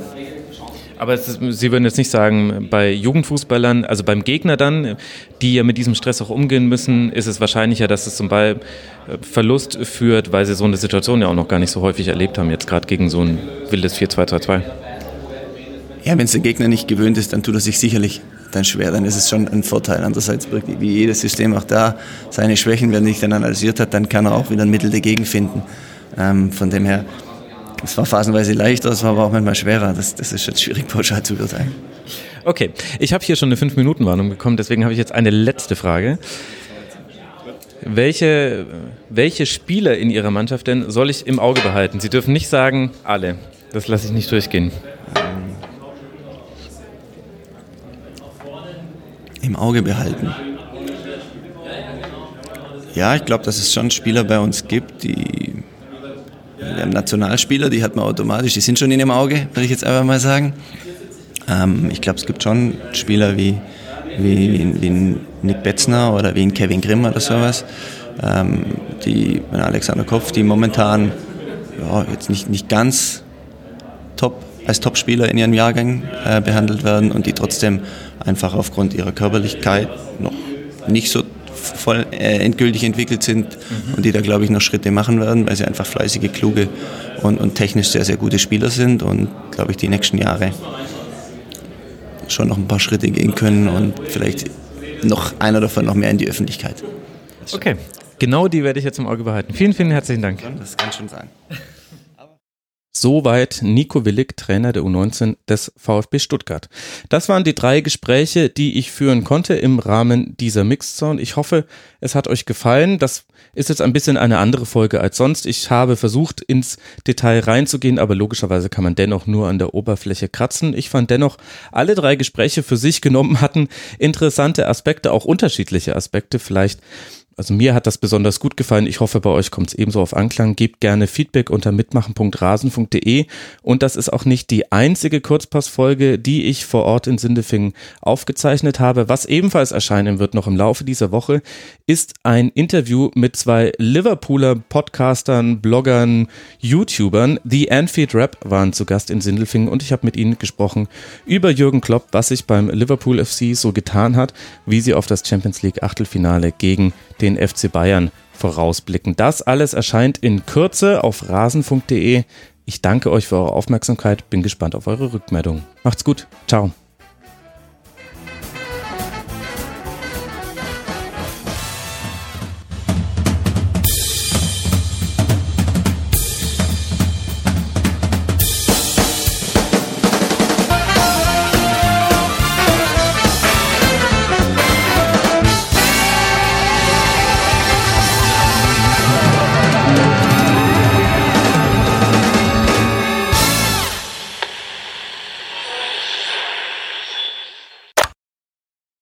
Aber ist, Sie würden jetzt nicht sagen, bei Jugendfußballern, also beim Gegner dann, die ja mit diesem Stress auch umgehen müssen, ist es wahrscheinlicher, dass es zum Ballverlust führt, weil Sie so eine Situation ja auch noch gar nicht so häufig erlebt haben, jetzt gerade gegen so ein wildes 4-2-2-2. Ja, wenn es der Gegner nicht gewöhnt ist, dann tut er sich sicherlich dann schwer, dann ist es schon ein Vorteil. Andererseits, wie jedes System auch da seine Schwächen, wenn er nicht dann analysiert hat, dann kann er auch wieder ein Mittel dagegen finden. Ähm, von dem her es war phasenweise leichter, es war aber auch manchmal schwerer. Das, das ist jetzt schwierig pauschal zu beurteilen. Okay, ich habe hier schon eine 5-Minuten-Warnung bekommen, deswegen habe ich jetzt eine letzte Frage. Welche, welche Spieler in Ihrer Mannschaft denn soll ich im Auge behalten? Sie dürfen nicht sagen, alle. Das lasse ich nicht durchgehen. Im Auge behalten. Ja, ich glaube, dass es schon Spieler bei uns gibt, die wir haben Nationalspieler, die hat man automatisch, die sind schon in dem Auge, würde ich jetzt einfach mal sagen. Ähm, ich glaube, es gibt schon Spieler wie, wie, wie Nick Betzner oder wie Kevin Grimm oder sowas, ähm, die, Alexander Kopf, die momentan ja, jetzt nicht, nicht ganz top als Topspieler in ihren Jahrgängen äh, behandelt werden und die trotzdem einfach aufgrund ihrer Körperlichkeit noch nicht so voll äh, endgültig entwickelt sind mhm. und die da, glaube ich, noch Schritte machen werden, weil sie einfach fleißige, kluge und, und technisch sehr, sehr gute Spieler sind und, glaube ich, die nächsten Jahre schon noch ein paar Schritte gehen können und vielleicht noch einer davon noch mehr in die Öffentlichkeit. Okay, genau die werde ich jetzt im Auge behalten. Vielen, vielen herzlichen Dank. Das kann schon sein. Soweit Nico Willig, Trainer der U19 des VfB Stuttgart. Das waren die drei Gespräche, die ich führen konnte im Rahmen dieser Mixzone. Ich hoffe, es hat euch gefallen. Das ist jetzt ein bisschen eine andere Folge als sonst. Ich habe versucht, ins Detail reinzugehen, aber logischerweise kann man dennoch nur an der Oberfläche kratzen. Ich fand dennoch, alle drei Gespräche für sich genommen hatten interessante Aspekte, auch unterschiedliche Aspekte. Vielleicht also mir hat das besonders gut gefallen. Ich hoffe, bei euch kommt es ebenso auf Anklang. Gebt gerne Feedback unter mitmachen.rasen.de. Und das ist auch nicht die einzige Kurzpassfolge, die ich vor Ort in Sindefingen aufgezeichnet habe. Was ebenfalls erscheinen wird noch im Laufe dieser Woche, ist ein Interview mit zwei Liverpooler Podcastern, Bloggern, YouTubern. The Anfield Rap waren zu Gast in Sindelfingen und ich habe mit ihnen gesprochen über Jürgen Klopp, was sich beim Liverpool FC so getan hat, wie sie auf das Champions League Achtelfinale gegen den FC Bayern vorausblicken. Das alles erscheint in Kürze auf rasenfunk.de. Ich danke euch für eure Aufmerksamkeit, bin gespannt auf eure Rückmeldungen. Macht's gut, ciao.